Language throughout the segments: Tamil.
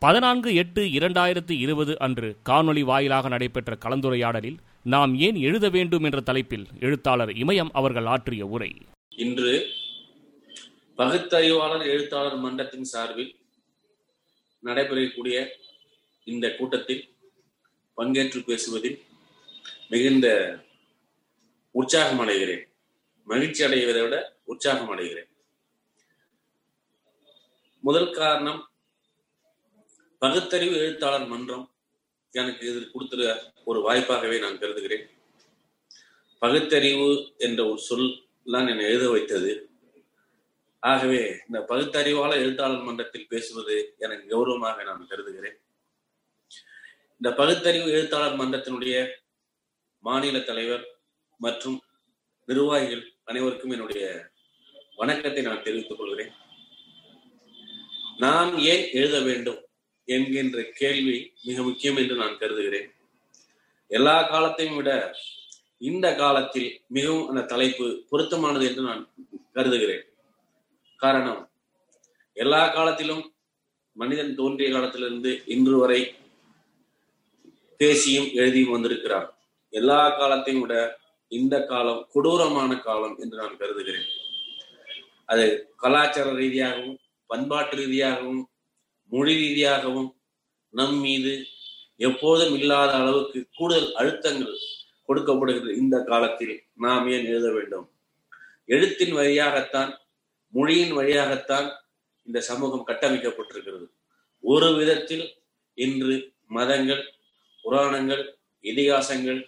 பதினான்கு எட்டு இரண்டாயிரத்து இருபது அன்று காணொளி வாயிலாக நடைபெற்ற கலந்துரையாடலில் நாம் ஏன் எழுத வேண்டும் என்ற தலைப்பில் எழுத்தாளர் இமயம் அவர்கள் ஆற்றிய உரை. இன்று பகுத்தறிவாளர் எழுத்தாளர் மன்றத்தின் சார்பில் நடைபெறக்கூடிய இந்த கூட்டத்தில் பங்கேற்று பேசுவதில் மிகுந்த உற்சாகம் அடைகிறேன். மகிழ்ச்சி அடைவதை விட உற்சாகம் அடைகிறேன். முதல் காரணம் பகுத்தறிவு எழுத்தாளர் மன்றம் எனக்கு இதில் கொடுத்துற ஒரு வாய்ப்பாகவே நான் கருதுகிறேன். பகுத்தறிவு என்ற ஒரு சொல் தான் என்னை எழுத வைத்தது. ஆகவே இந்த பகுத்தறிவாள எழுத்தாளர் மன்றத்தில் பேசுவது எனக்கு கௌரவமாக நான் கருதுகிறேன். இந்த பகுத்தறிவு எழுத்தாளர் மன்றத்தினுடைய மாநில தலைவர் மற்றும் நிர்வாகிகள் அனைவருக்கும் என்னுடைய வணக்கத்தை நான் தெரிவித்துக் கொள்கிறேன். நான் ஏன் எழுத வேண்டும்? என்கின்ற கேள்வி மிக முக்கியம் என்று நான் கருதுகிறேன். எல்லா காலத்தையும் விட இந்த காலத்தில் மிகவும் அந்த தலைப்பு பொருத்தமானது என்று நான் கருதுகிறேன். காரணம் எல்லா காலத்திலும் மனிதன் தோன்றிய காலத்திலிருந்து இன்று வரை பேசியும் எழுதியும் வந்திருக்கிறார் எல்லா காலத்தையும் விட இந்த காலம் கொடூரமான காலம் என்று நான் கருதுகிறேன். அது கலாச்சார ரீதியாகவும் பண்பாட்டு ரீதியாகவும் மொழி ரீதியாகவும் நம் மீது எப்போதும் இல்லாத அளவுக்கு கூடுதல் அழுத்தங்கள் கொடுக்கப்படுகிறது. இந்த காலத்தில் நாம் ஏன் எழுத வேண்டும்? எழுத்தின் வழியாகத்தான் மொழியின் வழியாகத்தான் இந்த சமூகம் கட்டமைக்கப்பட்டிருக்கிறது. ஒரு விதத்தில் இன்று மதங்கள் புராணங்கள் இதிகாசங்கள்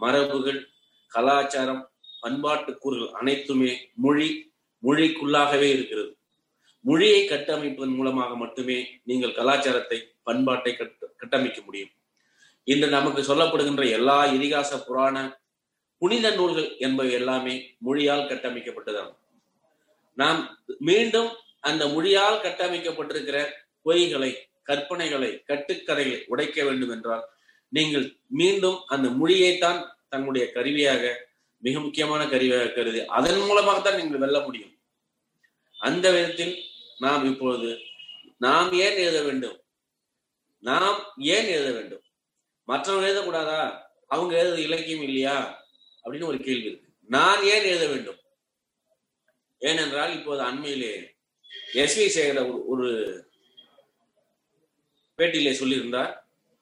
மரபுகள் கலாச்சாரம் பண்பாட்டு கூறுகள் அனைத்துமே மொழி மொழிக்குள்ளாகவே இருக்கிறது. மொழியை கட்டமைப்பதன் மூலமாக மட்டுமே நீங்கள் கலாச்சாரத்தை பண்பாட்டை கட்டமைக்க முடியும். இன்று நமக்கு சொல்லப்படுகின்ற எல்லா இதிகாச புராண புனித நூல்கள் என்பவை எல்லாமே மொழியால் கட்டமைக்கப்பட்டதாகும். நாம் மீண்டும் அந்த மொழியால் கட்டமைக்கப்பட்டிருக்கிற பொய்களை கற்பனைகளை கட்டுக்கதைகளை உடைக்க வேண்டும் என்றால் நீங்கள் மீண்டும் அந்த மொழியைத்தான் தன்னுடைய கருவியாக மிக முக்கியமான கருவியாக கருதி அதன் மூலமாக தான் நீங்கள் வெல்ல முடியும். அந்த விதத்தில் நாம் இப்பொழுது நாம் ஏன் எழுத வேண்டும்? நாம் ஏன் எழுத வேண்டும்? மற்றவங்க எழுதக்கூடாதா? அவங்க எழுத இலக்கியம் இல்லையா? அப்படின்னு ஒரு கேள்வி இருக்கு. நான் ஏன் எழுத வேண்டும்? ஏனென்றால் இப்போது அண்மையிலே எஸ் வி சேகர ஒரு பேட்டியிலே சொல்லியிருந்தார்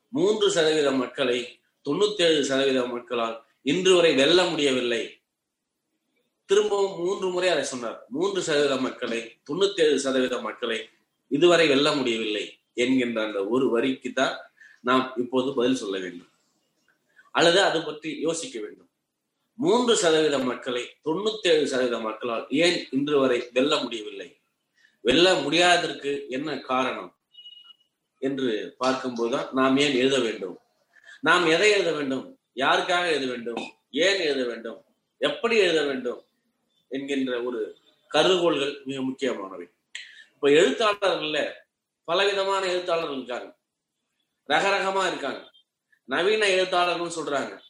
மூன்று சதவீத மக்களை தொண்ணூத்தி ஏழு சதவீத மக்களால் இன்று வரை வெல்ல முடியவில்லை. திரும்பவும் மூன்று முறை அதை சொன்னார். மூன்று சதவீத மக்களை தொண்ணூத்தி ஏழு சதவீத மக்களை இதுவரை வெல்ல முடியவில்லை என்கின்ற அந்த ஒரு வரிக்கு தான் நாம் இப்போது பதில் சொல்ல வேண்டும். அல்லது அது பற்றி யோசிக்க வேண்டும். மூன்று சதவீத மக்களை தொண்ணூத்தி ஏழு சதவீத மக்களால் ஏன் இன்று வரை வெல்ல முடியவில்லை? வெல்ல முடியாததற்கு என்ன காரணம்? என்று பார்க்கும்போதுதான் நாம் ஏன் எழுத வேண்டும்? நாம் எதை எழுத வேண்டும்? யாருக்காக எழுத வேண்டும்? ஏன் எழுத வேண்டும்? எப்படி எழுத வேண்டும்? என்கின்ற ஒரு கருகோள்கள் மிக முக்கியமானவை. இப்ப எழுத்தாளர்கள்ல பலவிதமான எழுத்தாளர்கள் இருக்காங்க. ரகரகமா இருக்காங்க. நவீன எழுத்தாளர்கள் சொல்றாங்க.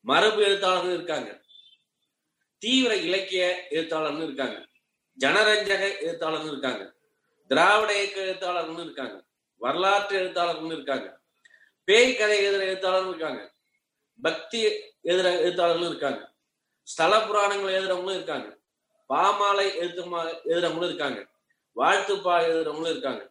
மரபு எழுத்தாளர்கள் இருக்காங்க. தீவிர இலக்கிய எழுத்தாளர்கள் இருக்காங்க. ஜனரஞ்சக எழுத்தாளர்கள் இருக்காங்க. திராவிட இயக்க எழுத்தாளர்கள் இருக்காங்க. வரலாற்று எழுத்தாளர்கள் இருக்காங்க. பேய் கதை எழுதுற எழுத்தாளர்கள் இருக்காங்க. பக்தி எழுதுற எழுத்தாளர்களும் இருக்காங்க. ஸ்தல புராணங்கள் எழுதுறவங்களும் இருக்காங்க. பாமாலை எழுத்து எழுதுறவங்களும் இருக்காங்க. வாழ்த்துப்பா எழுதுறவங்களும் இருக்காங்க.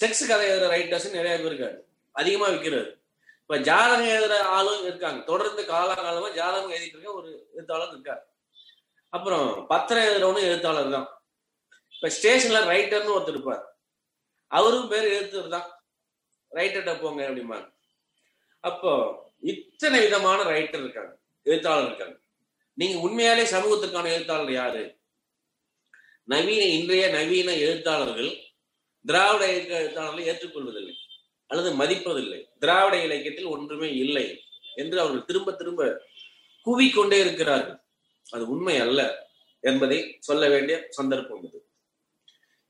செக்ஸ் கதை எழுதுற ரைட்டர்ஸ் நிறைய பேர் இருக்காரு அதிகமா விற்கிறது இப்ப ஜாதகம் எழுதுற ஆளும் இருக்காங்க. தொடர்ந்து காலகாலமா ஜாதகம் எழுதிட்டு இருக்க ஒரு எழுத்தாளர் இருக்காரு. அப்புறம் பத்திரம் எழுதுறவனும் எழுத்தாளர் தான். இப்ப ஸ்டேஷன்ல ரைட்டர்னு ஒருத்தர் இருப்பார். அவரும் பேர் எழுத்தர் தான். ரைட்டர்கிட்ட போங்க அப்படிம்பாங்க. அப்போ இத்தனை விதமான ரைட்டர் இருக்காங்க. எழுத்தாளர் இருக்காங்க. நீங்க உண்மையாலே சமூகத்துக்கான எழுத்தாளர் யாரு? நவீன இன்றைய நவீன எழுத்தாளர்கள் திராவிட இயக்க எழுத்தாளர்களை ஏற்றுக்கொள்வதில்லை. அல்லது மதிப்பதில்லை. திராவிட இலக்கியத்தில் ஒன்றுமே இல்லை என்று அவர்கள் திரும்ப திரும்ப கூவிக்கொண்டே இருக்கிறார்கள். அது உண்மை அல்ல என்பதை சொல்ல வேண்டிய சந்தர்ப்பம் இது.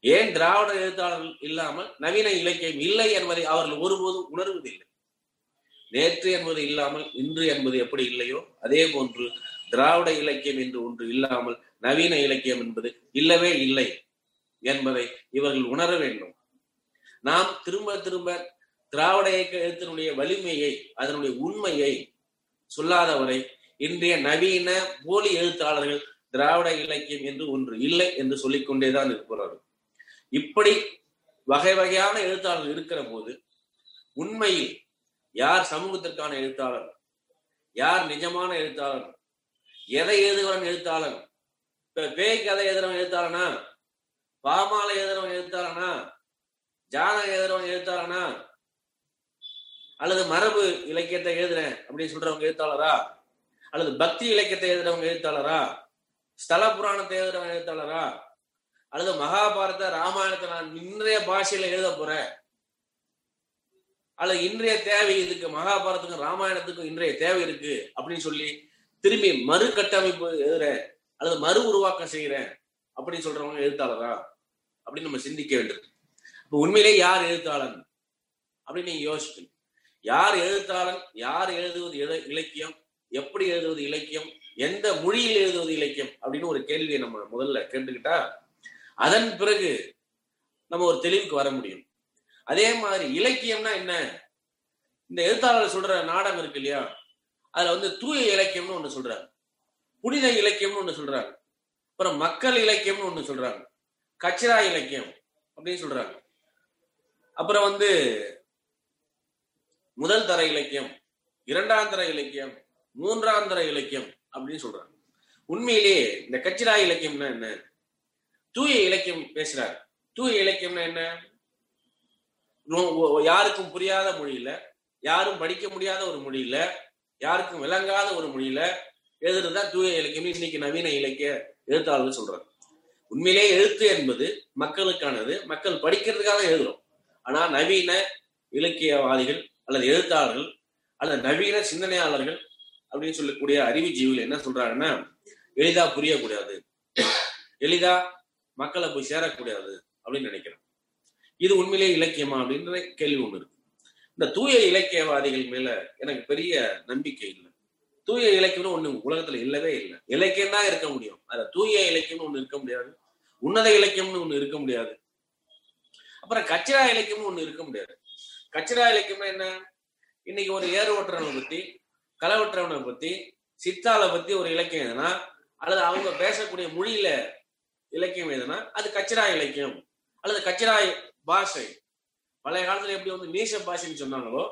ஏன் திராவிட எழுத்தாளர்கள் இல்லாமல் நவீன இலக்கியம் இல்லை என்பதை அவர்கள் ஒருபோதும் உணர்வதில்லை? நேற்று என்பது இல்லாமல் இன்று என்பது எப்படி இல்லையோ அதே போன்று திராவிட இலக்கியம் என்று ஒன்று இல்லாமல் நவீன இலக்கியம் என்பது இல்லவே இல்லை என்பதை இவர்கள் உணர வேண்டும். நாம் திரும்ப திரும்ப திராவிட இயக்க எழுத்தினுடைய வலிமையை அதனுடைய உண்மையை சொல்லாதவரை இன்றைய நவீன போலி எழுத்தாளர்கள் திராவிட இலக்கியம் என்று ஒன்று இல்லை என்று சொல்லிக்கொண்டேதான் இருக்கிறார்கள். இப்படி வகை வகையான எழுத்தாளர்கள் இருக்கிற போது உண்மையில் யார் சமூகத்திற்கான எழுத்தாளர்? யார் நிஜமான எழுத்தாளர்? எதை எழுதுகிறவன் எழுத்தாளர் இப்ப பேய் கதை எழுதுறவன் எழுத்தாளனா? பாமாலை எழுதுறவன் எழுத்தாளனா? ஜாதகம் எழுதுறவன் எழுத்தாளனா? அல்லது மரபு இலக்கியத்தை எழுதுறேன் அப்படின்னு சொல்றவங்க எழுத்தாளரா? அல்லது பக்தி இலக்கியத்தை எழுதுறவங்க எழுத்தாளரா? ஸ்தல புராணத்தை எழுதுறவங்க எழுத்தாளரா? அல்லது மகாபாரத ராமாயணத்தை நான் இன்றைய பாஷையில எழுத போறேன். அல்லது இன்றைய தேவை இதுக்கு மகாபாரதத்துக்கும் ராமாயணத்துக்கும் இன்றைய தேவை இருக்கு அப்படின்னு சொல்லி திரும்பி மறு கட்டமைப்பு எழுதுறேன். அல்லது மறு உருவாக்கம் செய்யறேன் அப்படின்னு சொல்றவங்க எழுத்தாளரா? அப்படின்னு நம்ம சிந்திக்க வேண்டும். இப்ப உண்மையிலே யார் எழுத்தாளன்? அப்படின்னு நீங்க யோசிக்கணும். யார் எழுத்தாளன்? யார் எழுதுவது இலக்கியம்? எப்படி எழுதுவது இலக்கியம்? எந்த மொழியில் எழுதுவது இலக்கியம்? அப்படின்னு ஒரு கேள்வியை நம்ம முதல்ல கேட்டுக்கிட்டா அதன் பிறகு நம்ம ஒரு தெளிவுக்கு வர முடியும். அதே மாதிரி இலக்கியம்னா என்ன? இந்த எழுத்தாளர் சொல்ற நாடகம் இருக்கு இல்லையா? அதுல வந்து தூய இலக்கியம்னு ஒண்ணு சொல்றாங்க. புனித இலக்கியம்னு ஒண்ணு சொல்றாங்க. அப்புறம் மக்கள் இலக்கியம்னு ஒண்ணு சொல்றாங்க. கச்சிரா இலக்கியம் அப்படின்னு சொல்றாங்க. அப்புறம் வந்து முதல் தர இலக்கியம் இரண்டாம் தர இலக்கியம் மூன்றாம் தர இலக்கியம் அப்படின்னு சொல்றாங்க. உண்மையிலேயே இந்த கச்சிரா இலக்கியம்னா என்ன? தூய இலக்கியம் பேசுறாரு. தூய இலக்கியம்னா என்ன? யாருக்கும் புரியாத மொழியில யாரும் படிக்க முடியாத ஒரு மொழியில யாருக்கும் விளங்காத ஒரு மொழியில எழுதுறதுதான் தூய இலக்கியம். இன்னைக்கு நவீன இலக்கிய எழுத்தாளர்கள் சொல்றாங்க. உண்மையிலேயே எழுத்து என்பது மக்களுக்கானது மக்கள் படிக்கிறதுக்காக எழுதுறோம். ஆனா நவீன இலக்கியவாதிகள் அல்லது எழுத்தாளர்கள் அல்லது நவீன சிந்தனையாளர்கள் அப்படின்னு சொல்லக்கூடிய அறிவுஜீவிகள் என்ன சொல்றாங்கன்னா எளிதா புரியக்கூடாது. எளிதா மக்களை போய் சேரக்கூடாது அப்படின்னு நினைக்கிறேன் இது உண்மையிலேயே இலக்கியமா அப்படின்ற கேள்வி ஒண்ணு இருக்கு. இந்த தூய இலக்கியவாதிகள் மேல எனக்கு பெரிய நம்பிக்கை இல்லை. தூய இலக்கியம்னு ஒண்ணு உலகத்துல இல்லவே இல்லை. இலக்கியம் தான் இருக்க முடியும். அதுல தூய இலக்கியம்னு ஒண்ணு இருக்க முடியாது. உன்னத இலக்கியம்னு ஒண்ணு இருக்க முடியாது. அப்புறம் கச்சிரா இலக்கியம்னு ஒண்ணு இருக்க முடியாது. கச்சிரா இலக்கியம்னா என்ன? இன்னைக்கு ஒரு ஏறு ஓட்டுறவனை பத்தி களை வெட்டுறவனை பத்தி சித்தால பத்தி ஒரு இலக்கியம் எதுனா அல்லது அவங்க பேசக்கூடிய மொழியில இலக்கியம் எதுனா அது கச்சிரா இலக்கியம். அல்லது கச்சிரா பாஷை. பழைய காலத்துல எப்படி வந்து நீச பாஷைன்னு சொன்னாங்களோ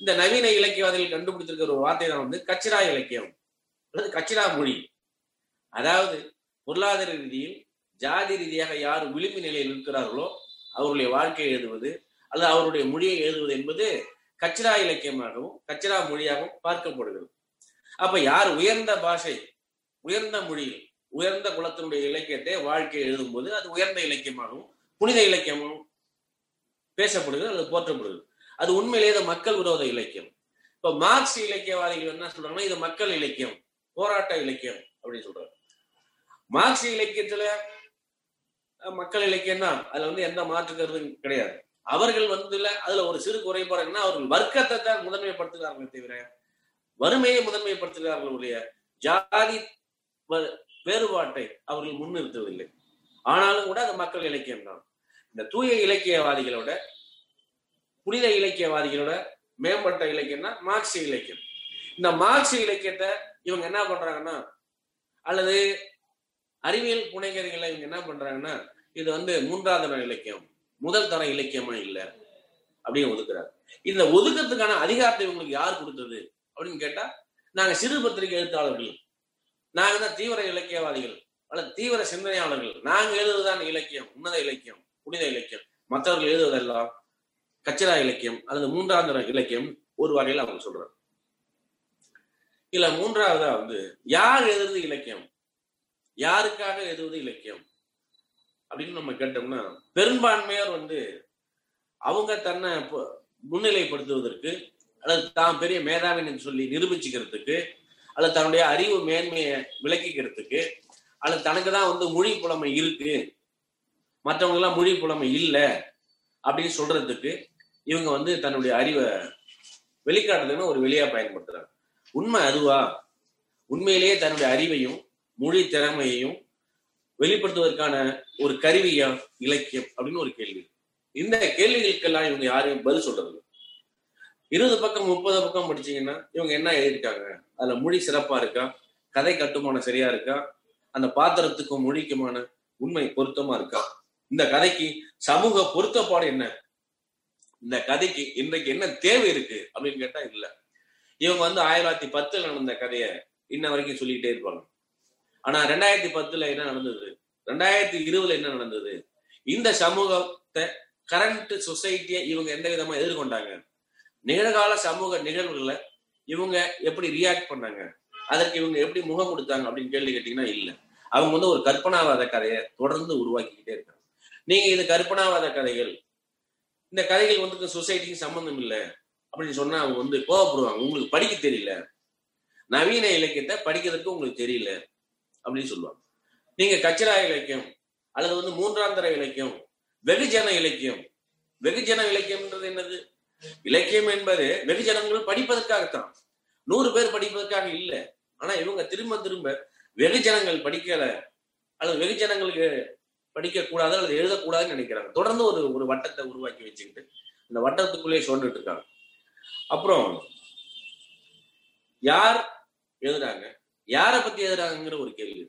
இந்த நவீன இலக்கியவாதிகள் கண்டுபிடிச்சிருக்கிற ஒரு வார்த்தை தான் வந்து கச்சிரா இலக்கியம். அல்லது கச்சிரா மொழி. அதாவது பொருளாதார ரீதியில் ஜாதி ரீதியாக யார் விளிம்பு நிலையில் இருக்கிறார்களோ அவருடைய வாழ்க்கையை எழுதுவது அல்லது அவருடைய மொழியை எழுதுவது என்பது கச்சிரா இலக்கியமாகவும் கச்சிரா மொழியாகவும் பார்க்கப்படுகிறது. அப்ப யார் உயர்ந்த பாஷை உயர்ந்த மொழியில் உயர்ந்த குலத்தினுடைய இலக்கியத்தை வாழ்க்கையை எழுதும்போது அது உயர்ந்த இலக்கியமாகவும் புனித இலக்கியமாகவும் பேசப்படுகிறது அல்லது போற்றப்படுகிறது அது உண்மையிலேயே இது மக்கள் விரோத இலக்கியம். இப்ப மார்க்ஸ் இலக்கியவாதிகள் என்ன சொல்றாங்கன்னா இது மக்கள் இலக்கியம் போராட்ட இலக்கியம் அப்படின்னு சொல்றாங்க. மார்க்ஸ் இலக்கியத்துல மக்கள் இலக்கியம் தான் அதுல வந்து எந்த மாற்று கருத்தும் கிடையாது. அவர்கள் வந்து அதுல ஒரு சிறு குறைபாடு என்ன அவர்கள் வர்க்கத்தை தான் முதன்மைப்படுத்துகிறார்களே தவிர வறுமையை முதன்மைப்படுத்துகிறார்கள் உடைய ஜாதி வேறுபாட்டை அவர்கள் முன்னிறுத்துவதில்லை ஆனாலும் கூட அது மக்கள் இலக்கியம் தான் இந்த தூய இலக்கியவாதிகளோட புனித இலக்கியவாதிகளோட மேம்பட்ட இலக்கியம்னா மார்க்சிய இலக்கியம். இந்த மார்க்சிய இலக்கியத்தை இவங்க என்ன பண்றாங்கன்னா அல்லது அறிவியல் புனைகரிகளை இவங்க என்ன பண்றாங்கன்னா இது வந்து மூன்றாவது தர இலக்கியம் முதல் தர இலக்கியமா இல்லை அப்படின்னு ஒதுக்குறாரு இந்த ஒதுக்கத்துக்கான அதிகாரத்தை இவங்களுக்கு யார் கொடுத்தது அப்படின்னு கேட்டா நாங்க சிறு பத்திரிகை எழுத்தாளர்கள். நாங்க தான் தீவிர இலக்கியவாதிகள் அல்லது தீவிர சிந்தனையாளர்கள். நாங்க எழுதுவதுதான் இலக்கியம் உன்னத இலக்கியம். புனித இலக்கியம். மற்றவர்கள் எழுதுவதெல்லாம் கச்சிரா இலக்கியம் அல்லது மூன்றாம் இலக்கியம் ஒரு வகையில் அவங்க சொல்றாங்க. இல்ல மூன்றாவதா வந்து யார் எழுதுறது இலக்கியம்? யாருக்காக எழுதுவது இலக்கியம்? அப்படின்னு நம்ம கேட்டோம்னா பெரும்பான்மையோர் வந்து அவங்க தன்னை முன்னிலைப்படுத்துவதற்கு அல்லது தான் பெரிய மேதாவின்னு சொல்லி நிரூபிச்சுக்கிறதுக்கு அல்லது தன்னுடைய அறிவு மேன்மையை விளக்கிக்கிறதுக்கு அல்லது தனக்கு தான் வந்து மொழி புலமை இருக்கு மற்றவங்க எல்லாம் மொழி புலமை இல்லை அப்படின்னு சொல்றதுக்கு இவங்க வந்து தன்னுடைய அறிவை வெளிக்காட்டுறதுன்னு ஒரு வெளியா பயன்படுத்துறாங்க. உண்மை அதுவா? உண்மையிலேயே தன்னுடைய அறிவையும் மொழி திறமையையும் வெளிப்படுத்துவதற்கான ஒரு கருவியா? இலக்கியம் அப்படின்னு ஒரு கேள்வி. இந்த கேள்விகளுக்கெல்லாம் இவங்க யாரையும் பதில் சொல்றது இருபது பக்கம் முப்பது பக்கம் படிச்சீங்கன்னா இவங்க என்ன எழுதியிருக்காங்க? அதுல மொழி சிறப்பா இருக்கா? கதை கட்டுமானம் சரியா இருக்கா? அந்த பாத்திரத்துக்கும் மொழிக்குமான உண்மை பொருத்தமா இருக்கா? இந்த கதைக்கு சமூக பொருத்தப்பாடு என்ன? இந்த கதைக்கு இன்றைக்கு என்ன தேவை இருக்கு? அப்படின்னு கேட்டா இல்ல. இவங்க வந்து ஆயிரத்தி தொள்ளாயிரத்தி பத்துல நடந்த கதைய இன்ன வரைக்கும் சொல்லிக்கிட்டே இருப்பாங்க. ஆனா ரெண்டாயிரத்தி பத்துல என்ன நடந்தது? ரெண்டாயிரத்தி இருபதுல என்ன நடந்தது? இந்த சமூகத்தை கரண்ட் சொசைட்டியை இவங்க எந்த விதமா எதிர்கொண்டாங்க? நிகழ்கால சமூக நிகழ்வுகளை இவங்க எப்படி ரியாக்ட் பண்ணாங்க? அதற்கு இவங்க எப்படி முகம் கொடுத்தாங்க அப்படின்னு கேள்வி கேட்டீங்கன்னா இல்ல. அவங்க வந்து ஒரு கற்பனாவாத கதையை தொடர்ந்து உருவாக்கிக்கிட்டே இருக்காங்க. நீங்க இது கற்பனாவாத கதைகள். இந்த கதைகள் வந்து சொசைட்டிக்கு சம்பந்தம் இல்லை. அப்படின்னு சொன்னா அவங்க வந்து கோவப்படுவாங்க. உங்களுக்கு படிக்க தெரியல. நவீன இலக்கியத்தை படிக்கிறதுக்கு உங்களுக்கு தெரியல. அப்படின்னு சொல்லுவாங்க. நீங்க கச்சரா இலக்கியம் அல்லது வந்து மூன்றாம் தர இலக்கியம் வெகுஜன இலக்கியம். வெகுஜன இலக்கியம்ன்றது என்னது? இலக்கியம் என்பது வெகுஜனங்களும் படிப்பதற்காகத்தான். நூறு பேர் படிப்பதற்காக இல்லை. ஆனா இவங்க திரும்ப திரும்ப வெகுஜனங்கள் படிக்கல. அல்லது வெகுஜனங்களுக்கு படிக்கக்கூடாது அல்லது எழுதக்கூடாதுன்னு நினைக்கிறாங்க. தொடர்ந்து ஒரு ஒரு வட்டத்தை உருவாக்கி வச்சுக்கிட்டு அந்த வட்டத்துக்குள்ளேயே சொல்லிட்டு இருக்காங்க அப்புறம் யார் எழுதுறாங்க? யாரை பத்தி எழுதுறாங்கிற ஒரு கேள்வி.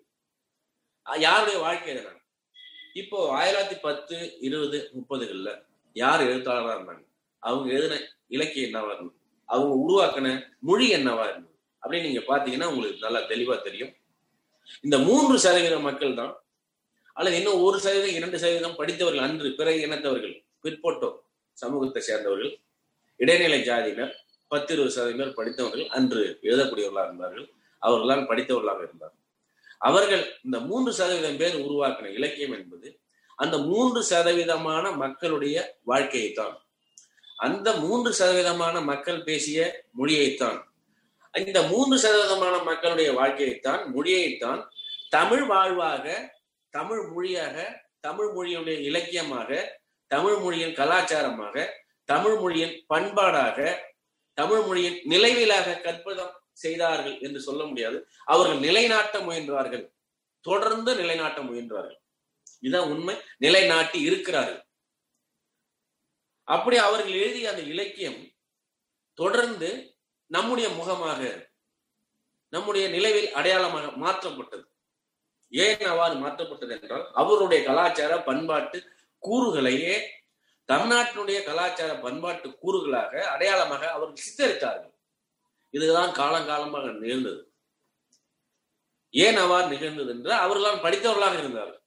யாருடைய வாழ்க்கை எழுதுறாங்க? இப்போ ஆயிரத்தி பத்து இருபது முப்பதுகள்ல யார் எழுத்தாளரா இருந்தாங்க? அவங்க எழுதின இலக்கியம் என்னவா இருந்தது? அவங்க உருவாக்கின மொழி என்னவா இருந்தது? அப்படின்னு நீங்க பாத்தீங்கன்னா உங்களுக்கு நல்லா தெளிவா தெரியும். இந்த மூன்று சதவீத மக்கள் தான் அல்லது இன்னும் ஒரு சதவீதம் இரண்டு சதவீதம் படித்தவர்கள் அன்று பிற இனத்தவர்கள் பிற்போட்டோர் சமூகத்தை சேர்ந்தவர்கள் இடைநிலை ஜாதியினர் பத்து இருபது சதவீதம் படித்தவர்கள் அன்று எழுதக்கூடியவர்களாக இருந்தார்கள் அவர்களால் படித்தவர்களாக இருந்தார்கள். அவர்கள் இந்த மூன்று சதவீதம் பேர் உருவாக்கின இலக்கியம் என்பது அந்த மூன்று சதவீதமான மக்களுடைய வாழ்க்கையைத்தான். அந்த மூன்று சதவீதமான மக்கள் பேசிய மொழியைத்தான். இந்த மூன்று சதவீதமான மக்களுடைய வாழ்க்கையைத்தான் மொழியைத்தான் தமிழ் வாழ்வாக தமிழ் மொழியாக தமிழ் மொழியுடைய இலக்கியமாக தமிழ் மொழியின் கலாச்சாரமாக தமிழ் மொழியின் பண்பாடாக தமிழ் மொழியின் நிலைவிலாக கற்பதம் செய்தார்கள் என்று சொல்ல முடியாது. அவர்கள் நிலைநாட்ட முயன்றார்கள். தொடர்ந்து நிலைநாட்ட முயன்றார்கள். இதான் உண்மை. நிலைநாட்டி இருக்கிறார்கள். அப்படி அவர்கள் எழுதிய அந்த இலக்கியம் தொடர்ந்து நம்முடைய முகமாக நம்முடைய நிலைவில் அடையாளமாக மாற்றப்பட்டது. ஏன் அவ்வாறு மாற்றப்பட்டது என்றால் அவருடைய கலாச்சார பண்பாட்டு கூறுகளையே தமிழ்நாட்டினுடைய கலாச்சார பண்பாட்டு கூறுகளாக அடையாளமாக அவர்கள் சித்தரித்தார்கள். இதுதான் காலங்காலமாக நிகழ்ந்தது. ஏன் அவ்வாறு நிகழ்ந்தது என்றால் அவர்களால் படித்தவர்களாக இருந்தார்கள்.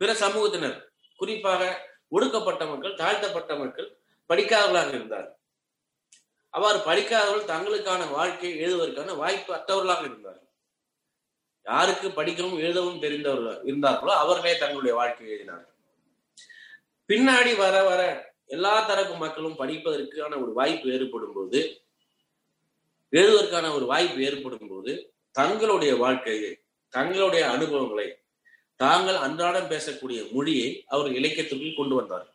பிற சமூகத்தினர் குறிப்பாக ஒடுக்கப்பட்ட மக்கள் தாழ்த்தப்பட்ட மக்கள் படிக்காதவர்களாக இருந்தார்கள். அவ்வாறு படிக்காதவர்கள் தங்களுக்கான வாழ்க்கையை எழுதுவதற்கான வாய்ப்பு அற்றவர்களாக இருந்தார்கள். யாருக்கு படிக்கவும் எழுதவும் தெரிந்தவர்கள் இருந்தார்களோ அவர்களே தங்களுடைய வாழ்க்கையை எழுதினார்கள் பின்னாடி வர வர எல்லா தரப்பு மக்களும் படிப்பதற்கான ஒரு வாய்ப்பு ஏற்படும் போது எழுதுவதற்கான ஒரு வாய்ப்பு ஏற்படும் போது தங்களுடைய வாழ்க்கையை தங்களுடைய அனுபவங்களை தாங்கள் அன்றாடம் பேசக்கூடிய மொழியை அவர்கள் இலக்கியத்திற்குள் கொண்டு வந்தார்கள்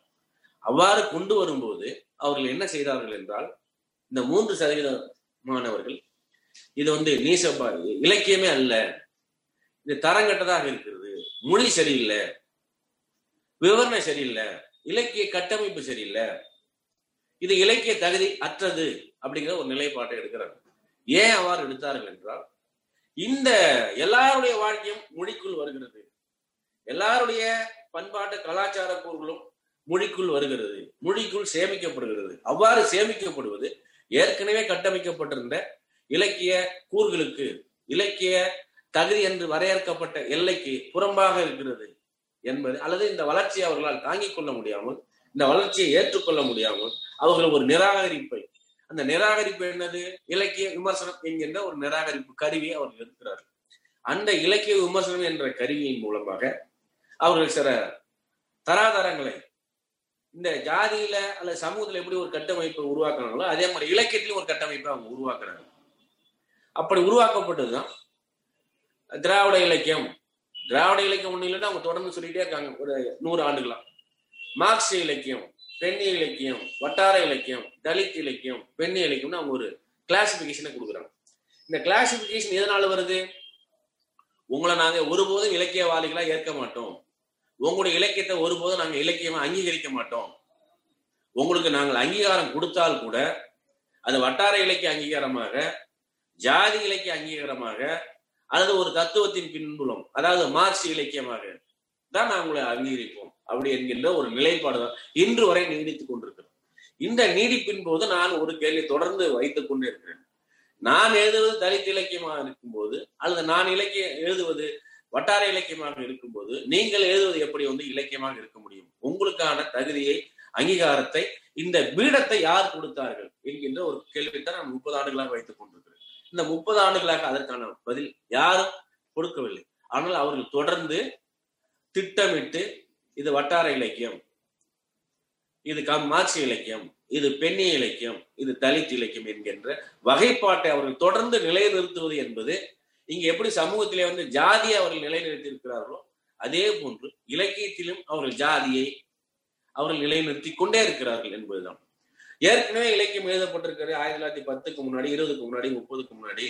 அவ்வாறு கொண்டு வரும்போது அவர்கள் என்ன செய்தார்கள் என்றால் இந்த மூன்று சதவீத மாணவர்கள் இது வந்து நீசப்பா இலக்கியமே அல்ல இது தரங்கட்டதாக இருக்கிறது. மொழி சரியில்லை. விவரணை சரியில்லை. இலக்கிய கட்டமைப்பு சரியில்லை. இது இலக்கிய தகுதி அற்றது அப்படிங்கிற ஒரு நிலைப்பாட்டை எடுக்கிறாங்க. ஏன் அவ்வாறு எடுத்தார்கள் என்றால் இந்த எல்லாருடைய வாழ்க்கையும் மொழிக்குள் வருகிறது. எல்லாருடைய பண்பாட்டு கலாச்சார கூறுகளும் மொழிக்குள் வருகிறது. மொழிக்குள் சேமிக்கப்படுகிறது. அவ்வாறு சேமிக்கப்படுவது ஏற்கனவே கட்டமைக்கப்பட்டிருந்த இலக்கிய கூறுகளுக்கு இலக்கிய தகுதி என்று வரையறுக்கப்பட்ட எல்லைக்கு புறம்பாக இருக்கிறது என்பது அல்லது இந்த வளர்ச்சியை அவர்களால் தாங்கிக் கொள்ள முடியாமல் இந்த வளர்ச்சியை ஏற்றுக்கொள்ள முடியாமல் அவர்கள் ஒரு நிராகரிப்பை அந்த நிராகரிப்பு என்னது? இலக்கிய விமர்சனம் என்கின்ற ஒரு நிராகரிப்பு கருவியை அவர்கள் இருக்கிறார்கள் அந்த இலக்கிய விமர்சனம் என்ற கருவியின் மூலமாக அவர்கள் சில தராதரங்களை இந்த ஜாதியில அல்லது சமூகத்துல எப்படி ஒரு கட்டமைப்பை உருவாக்குறாங்களோ அதே மாதிரி இலக்கியத்திலும் ஒரு கட்டமைப்பை அவங்க உருவாக்குறாங்க. அப்படி உருவாக்கப்பட்டதுதான் திராவிட இலக்கியம். திராவிட இலக்கியம் ஒண்ணு இல்லைன்னா அவங்க தொடர்ந்து சொல்லிட்டே இருக்காங்க. ஒரு நூறு ஆண்டுகளா. மார்க்சிய இலக்கியம் பெண்ணிய இலக்கியம் வட்டார இலக்கியம் தலித் இலக்கியம் பெண்ணிய இலக்கியம்னு அவங்க ஒரு கிளாசிபிகேஷனை கொடுக்குறாங்க. இந்த கிளாசிபிகேஷன் எதனால வருது? உங்களை நாங்க ஒருபோதும் இலக்கியவாதிகளா ஏற்க மாட்டோம். உங்களுடைய இலக்கியத்தை ஒருபோதும் நாங்க இலக்கியமா அங்கீகரிக்க மாட்டோம். உங்களுக்கு நாங்கள் அங்கீகாரம் கொடுத்தால் கூட அது வட்டார இலக்கிய அங்கீகாரமாக ஜாதி இலக்கிய அங்கீகாரமாக அல்லது ஒரு தத்துவத்தின் பின்புலம் அதாவது மார்க்சி இலக்கியமாக தான் நாங்கள் உங்களை அங்கீகரிப்போம். அப்படி என்கின்ற ஒரு நிலைப்பாடு தான் இன்று வரை நீடித்துக் கொண்டிருக்கிறோம் இந்த நீடிப்பின் போது நான் ஒரு கேள்வி தொடர்ந்து வைத்துக் கொண்டே இருக்கிறேன் நான் எழுதுவது தலித் இலக்கியமாக இருக்கும்போது அல்லது நான் இலக்கிய எழுதுவது வட்டார இலக்கியமாக இருக்கும்போது நீங்கள் எழுதுவது எப்படி வந்து இலக்கியமாக இருக்க முடியும்? உங்களுக்கான தகுதியை அங்கீகாரத்தை இந்த பீடத்தை யார் கொடுத்தார்கள்? என்கின்ற ஒரு கேள்வித்தான் நான் முப்பது ஆண்டுகளாக வைத்துக் கொண்டிருக்கிறேன். இந்த முப்பது ஆண்டுகளாக அதற்கான பதில் யாரும் கொடுக்கவில்லை. ஆனால் அவர்கள் தொடர்ந்து திட்டமிட்டு இது வட்டார இலக்கியம் இது கம் இலக்கியம் இது பெண்ணிய இலக்கியம் இது தலித் இலக்கியம் என்கின்ற வகைப்பாட்டை அவர்கள் தொடர்ந்து நிலைநிறுத்துவது என்பது இங்க எப்படி சமூகத்திலே வந்து ஜாதியை அவர்கள் நிலைநிறுத்தி இருக்கிறார்களோ அதே போன்று இலக்கியத்திலும் அவர்கள் ஜாதியை அவர்கள் நிலைநிறுத்தி கொண்டே இருக்கிறார்கள் என்பதுதான். ஏற்கனவே இலக்கியம் எழுதப்பட்டிருக்கிறது ஆயிரத்தி தொள்ளாயிரத்தி பத்துக்கு முன்னாடி இருபதுக்கு முன்னாடி முப்பதுக்கு முன்னாடி.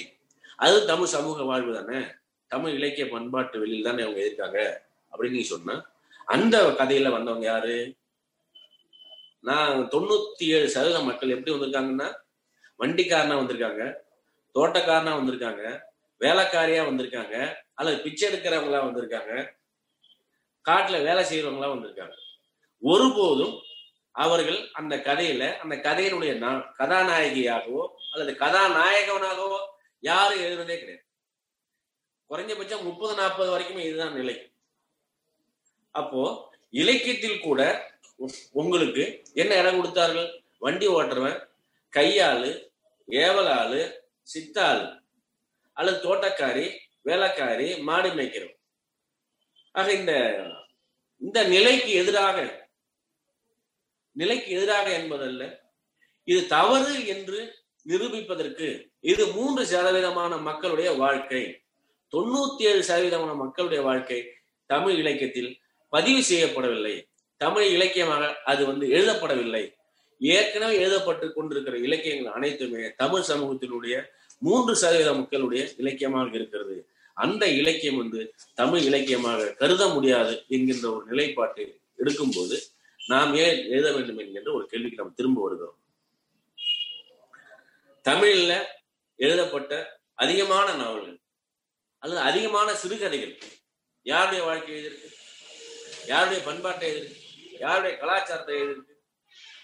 அது தமிழ் சமூக வாழ்வு தானே. தமிழ் இலக்கிய பண்பாட்டு வெளியில் தானே அவங்க இருக்காங்க அப்படின்னு நீ சொன்ன. அந்த கதையில வந்தவங்க யாரு? நான் தொண்ணூத்தி ஏழு சதவீத மக்கள் எப்படி வந்திருக்காங்கன்னா வண்டிக்காரனா வந்திருக்காங்க தோட்டக்காரனா வந்திருக்காங்க வேலைக்காரியா வந்திருக்காங்க அல்லது பிச்சை எடுக்கிறவங்களா வந்திருக்காங்க காட்டுல வேலை செய்யறவங்களா வந்திருக்காங்க. ஒருபோதும் அவர்கள் அந்த கதையில அந்த கதையினுடைய கதாநாயகியாகவோ அல்லது கதாநாயகனாகவோ யாரும் எழுதுறதே கிடையாது. குறைஞ்சபட்சம் முப்பது நாற்பது வரைக்குமே இதுதான் நிலை. அப்போ இலக்கியத்தில் கூட உங்களுக்கு என்ன இடம் கொடுத்தார்கள்? வண்டி ஓட்டுறவன் கையாளு ஏவலாளு சித்தாளு அல்லது தோட்டக்காரி வேலைக்காரி மாடு மேய்க்கிறவன். ஆக இந்த இந்த நிலைக்கு எதிராக நிலைக்கு எதிராக என்பதல்ல. இது தவறு என்று நிரூபிப்பதற்கு இது மூன்று சதவீதமான மக்களுடைய வாழ்க்கை. தொண்ணூத்தி ஏழு சதவீதமான மக்களுடைய வாழ்க்கை தமிழ் இலக்கியத்தில் பதிவு செய்யப்படவில்லை. தமிழ் இலக்கியமாக அது வந்து எழுதப்படவில்லை. ஏற்கனவே எழுதப்பட்டு கொண்டிருக்கிற இலக்கியங்கள் அனைத்துமே தமிழ் சமூகத்தினுடைய மூன்று சதவீத மக்களுடைய இலக்கியமாக இருக்கிறது. அந்த இலக்கியம் வந்து தமிழ் இலக்கியமாக கருத முடியாது என்கின்ற ஒரு நிலைப்பாட்டை எடுக்கும்போது நாம் ஏன் எழுத வேண்டும் என்கின்ற ஒரு கேள்விக்கு நாம் திரும்ப வருகிறோம். தமிழ்ல எழுதப்பட்ட அதிகமான நாவல்கள் அல்லது அதிகமான சிறுகதைகள் யாருடைய வாழ்க்கை எழுதியிருக்கு யாருடைய பண்பாட்டை எழுதிருக்கு யாருடைய கலாச்சாரத்தை எழுதிருக்கு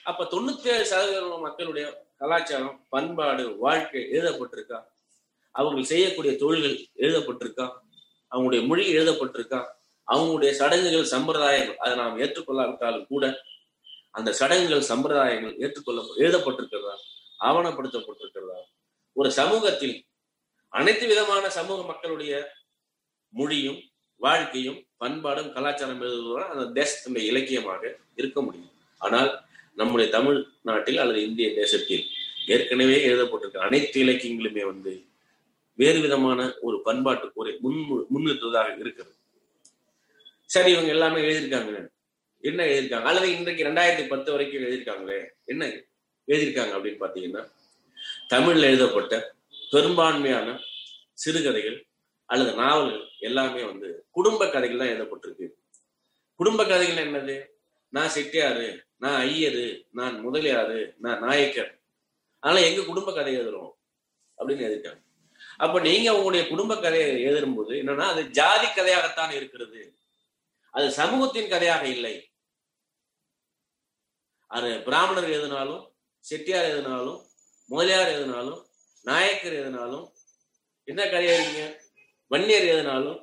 அப்ப தொண்ணூத்தி ஏழு சதவீதம் மக்களுடைய கலாச்சாரம் பண்பாடு வாழ்க்கை எழுதப்பட்டிருக்கா? அவர்கள் செய்யக்கூடிய தொழில்கள் எழுதப்பட்டிருக்கா? அவங்களுடைய மொழி எழுதப்பட்டிருக்கா? அவங்களுடைய சடங்குகள் சம்பிரதாயங்கள் அதை நாம் ஏற்றுக்கொள்ளாவிட்டாலும் கூட அந்த சடங்குகள் சம்பிரதாயங்கள் ஏற்றுக்கொள்ள எழுதப்பட்டிருக்கிறதா ஆவணப்படுத்தப்பட்டிருக்கிறதா? ஒரு சமூகத்தில் அனைத்து விதமான சமூக மக்களுடைய மொழியும் வாழ்க்கையும் பண்பாடும் கலாச்சாரம் எழுதுவதால் அந்த தேசத்தினுடைய இலக்கியமாக இருக்க முடியும். ஆனால் நம்முடைய தமிழ் நாட்டில் அல்லது இந்திய தேசத்தில் ஏற்கனவே எழுதப்பட்டிருக்க அனைத்து இலக்கியங்களுமே வந்து வேறு விதமான ஒரு பண்பாட்டு கூரை முன் முன்னிறுத்துவதாக இருக்கிறது. சரி இவங்க எல்லாமே எழுதியிருக்காங்களே. என்ன எழுதியிருக்காங்க? அல்லது இன்றைக்கு ரெண்டாயிரத்தி பத்து வரைக்கும் எழுதியிருக்காங்களே? என்ன எழுதியிருக்காங்க அப்படின்னு பாத்தீங்கன்னா தமிழ்ல எழுதப்பட்ட பெரும்பான்மையான சிறுகதைகள் அல்லது நாவல்கள் எல்லாமே வந்து குடும்ப கதைகள் தான் எழுதப்பட்டிருக்கு. குடும்ப கதைகள் என்னது? நான் செட்டியாரு நான் ஐயரு நான் முதலியாரு நான் நாயக்கர். அதனால எங்க குடும்ப கதை எழுதுறோம்? அப்படின்னு எழுதிட்டாங்க அப்ப நீங்க உங்களுடைய குடும்ப கதையை எழுதும்போது என்னன்னா அது ஜாதி கதையாகத்தான் இருக்கிறது. அது சமூகத்தின் கதையாக இல்லை. அது பிராமணர் எழுதினாலும் செட்டியார் எழுதினாலும் முதலியார் எழுதினாலும் நாயக்கர் எதுனாலும் என்ன கதையா இருக்கீங்க? வன்னியர் எதுனாலும்.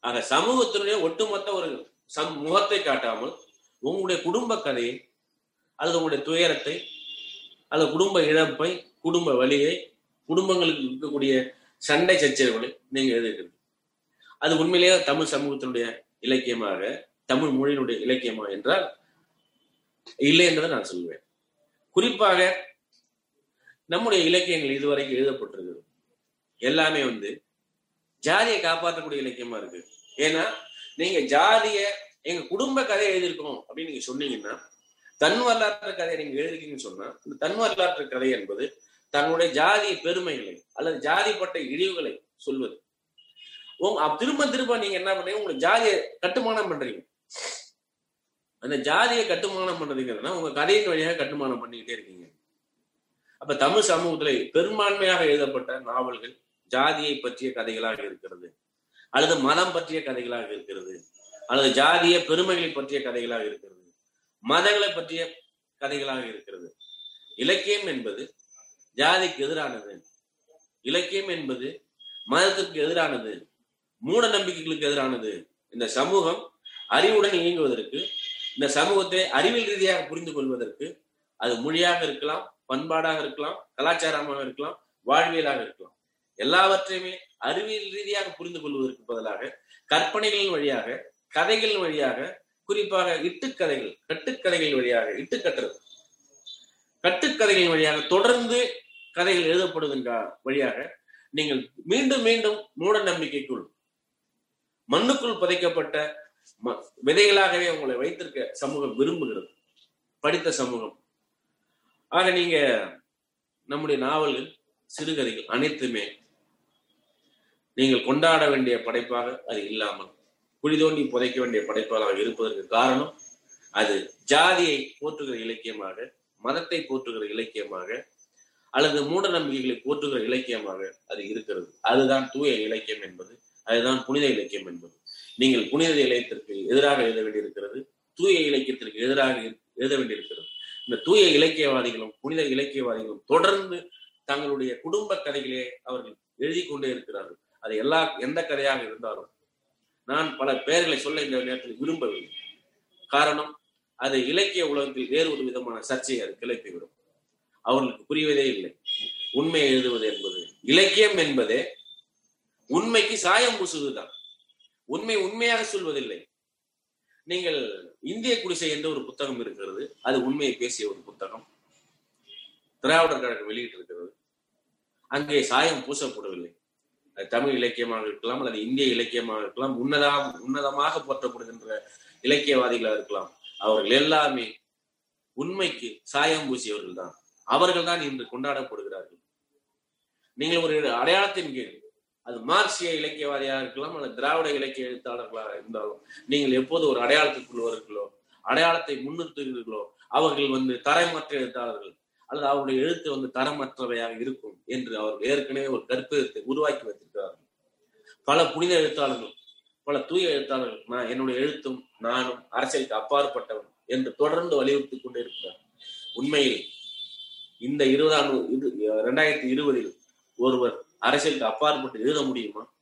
ஆக சமூகத்தினுடைய ஒட்டுமொத்த ஒரு சம் முகத்தை காட்டாமல் உங்களுடைய குடும்ப கதையை அல்லது உங்களுடைய துயரத்தை அல்லது குடும்ப இழப்பை குடும்ப வழியை குடும்பங்களுக்கு இருக்கக்கூடிய சண்டை சச்சரவுகளை நீங்க எழுதுகிறது அது உண்மையிலேயே தமிழ் சமூகத்தினுடைய இலக்கியமாக தமிழ் மொழியினுடைய இலக்கியமா என்றால் இல்லை என்றதை நான் சொல்லுவேன் குறிப்பாக நம்முடைய இலக்கியங்கள் இதுவரைக்கும் எழுதப்பட்டிருக்குது எல்லாமே வந்து ஜாதியை காப்பாற்றக்கூடிய இலக்கியமா இருக்கு. ஏன்னா நீங்க ஜாதிய எங்க குடும்ப கதையை எழுதியிருக்கோம் அப்படின்னு நீங்க சொன்னீங்கன்னா தன் வரலாற்று கதையை நீங்க எழுதிருக்கீங்கன்னு சொன்னா இந்த தன் வரலாற்று கதை என்பது தன்னுடைய ஜாதிய பெருமைகளை அல்லது ஜாதிப்பட்ட இழிவுகளை சொல்வது. உங்க திரும்ப திரும்ப நீங்க என்ன பண்றீங்க? உங்களுக்கு ஜாதியை கட்டுமானம் பண்றீங்க. அந்த ஜாதியை கட்டுமானம் பண்றதுங்கிறதுனா உங்க கதையின் வழியாக கட்டுமானம் பண்ணிக்கிட்டே இருக்கீங்க. அப்ப தமிழ் சமூகத்துல பெரும்பான்மையாக எழுதப்பட்ட நாவல்கள் ஜாதியை பற்றிய கதைகளாக இருக்கிறது. அல்லது மதம் பற்றிய கதைகளாக இருக்கிறது. அல்லது ஜாதிய பெருமைகளை பற்றிய கதைகளாக இருக்கிறது. மதங்களை பற்றிய கதைகளாக இருக்கிறது. இலக்கியம் என்பது ஜாதிக்கு எதிரானது. இலக்கியம் என்பது மதத்திற்கு எதிரானது. மூட நம்பிக்கைகளுக்கு எதிரானது. இந்த சமூகம் அறிவுடன் இயங்குவதற்கு இந்த சமூகத்தை அறிவியல் ரீதியாக புரிந்து கொள்வதற்கு அது மொழியாக இருக்கலாம் பண்பாடாக இருக்கலாம் கலாச்சாரமாக இருக்கலாம் வாழ்வியலாக இருக்கலாம். எல்லாவற்றையுமே அறிவியல் ரீதியாக புரிந்து கொள்வதற்கு பதிலாக கற்பனைகளின் வழியாக கதைகள் வழியாக குறிப்பாக இட்டுக்கதைகள் கட்டுக்கதைகள் வழியாக இட்டுக்கட்டுறது. கட்டுக்கதைகளின் வழியாக தொடர்ந்து கதைகள் எழுதப்படுவதன் வழியாக நீங்கள் மீண்டும் மீண்டும் மூட நம்பிக்கைக்குள் மண்ணுக்குள் புதைக்கப்பட்ட விதைகளாகவே உங்களை வைத்திருக்க சமூகம் விரும்புகிறது. படித்த சமூகம். ஆக நீங்க நம்முடைய நாவல்கள் சிறுகதைகள் அனைத்துமே நீங்கள் கொண்டாட வேண்டிய படைப்பாக அது இல்லாமல் குழி தோண்டி புதைக்க வேண்டிய படைப்பாளராக இருப்பதற்கு காரணம் அது ஜாதியை போற்றுகிற இலக்கியமாக மதத்தை போற்றுகிற இலக்கியமாக அல்லது மூட நம்பிக்கைகளை போற்றுகிற இலக்கியமாக அது இருக்கிறது. அதுதான் தூய இலக்கியம் என்பது. அதுதான் புனித இலக்கியம் என்பது. நீங்கள் புனித இலக்கியத்திற்கு எதிராக எழுத வேண்டியிருக்கிறது தூய இலக்கியத்திற்கு எதிராக எழுத வேண்டியிருக்கிறது. இந்த தூய இலக்கியவாதிகளும் புனித இலக்கியவாதிகளும் தொடர்ந்து தங்களுடைய குடும்ப கதைகளே அவர்கள் எழுதி கொண்டே இருக்கிறார்கள். அது எல்லா எந்த கதையாக இருந்தாலும் நான் பல பெயர்களை சொல்ல இந்த நேரத்தில் விரும்பவில்லை. காரணம் அது இலக்கிய உலகத்தில் வேறு ஒரு விதமான சர்ச்சையை அது கிளப்பிவிடும். அவர்களுக்கு புரிவதே இல்லை. உண்மையை எழுதுவது என்பது இலக்கியம் என்பதே உண்மைக்கு சாயம் பூசுவதுதான். உண்மை உண்மையாக சொல்வதில்லை. நீங்கள் இந்திய குடிசை என்ற ஒரு புத்தகம் இருக்கிறது. அது உண்மையை பேசிய ஒரு புத்தகம். திராவிடர் கழகம் வெளியிட்டிருக்கிறது. அங்கே சாயம் பூசப்படவில்லை. அது தமிழ் இலக்கியமாக இருக்கலாம் அல்லது இந்திய இலக்கியமாக இருக்கலாம். உன்னதம் உன்னதமாக போற்றப்படுகின்ற இலக்கியவாதிகளாக இருக்கலாம். அவர்கள் எல்லாமே உண்மைக்கு சாயம் பூசியவர்கள் தான் அவர்கள் தான் இன்று கொண்டாடப்படுகிறார்கள். நீங்கள் ஒரு அடையாளத்தின் கீழ் அது மார்க்சிய இலக்கியவாதியாக இருக்கலாம் அல்லது திராவிட இலக்கிய எழுத்தாளர்களாக இருந்தாலும் நீங்கள் எப்போது ஒரு அடையாளத்துக்குள் வருகிறீர்களோ அடையாளத்தை முன்னிறுத்துகிறீர்களோ அவர்கள் வந்து தரமற்ற எழுத்தாளர்கள் அல்லது அவருடைய எழுத்து வந்து தரமற்றவையாக இருக்கும் என்று அவர்கள் ஏற்கனவே ஒரு கற்பிதத்தை உருவாக்கி வைத்திருக்கிறார்கள். பல புனித எழுத்தாளர்கள் பல தூய எழுத்தாளர்கள் நான் என்னுடைய எழுத்தும் நானும் அரசியலுக்கு அப்பாற்பட்டவன் என்று தொடர்ந்து வலியுறுத்தி கொண்டே இருக்கிறார். உண்மையில் இந்த இருபதாம் இது இரண்டாயிரத்தி இருபதில் ஒருவர் அரசியலுக்கு அப்பாற்பட்டு எழுத முடியுமா?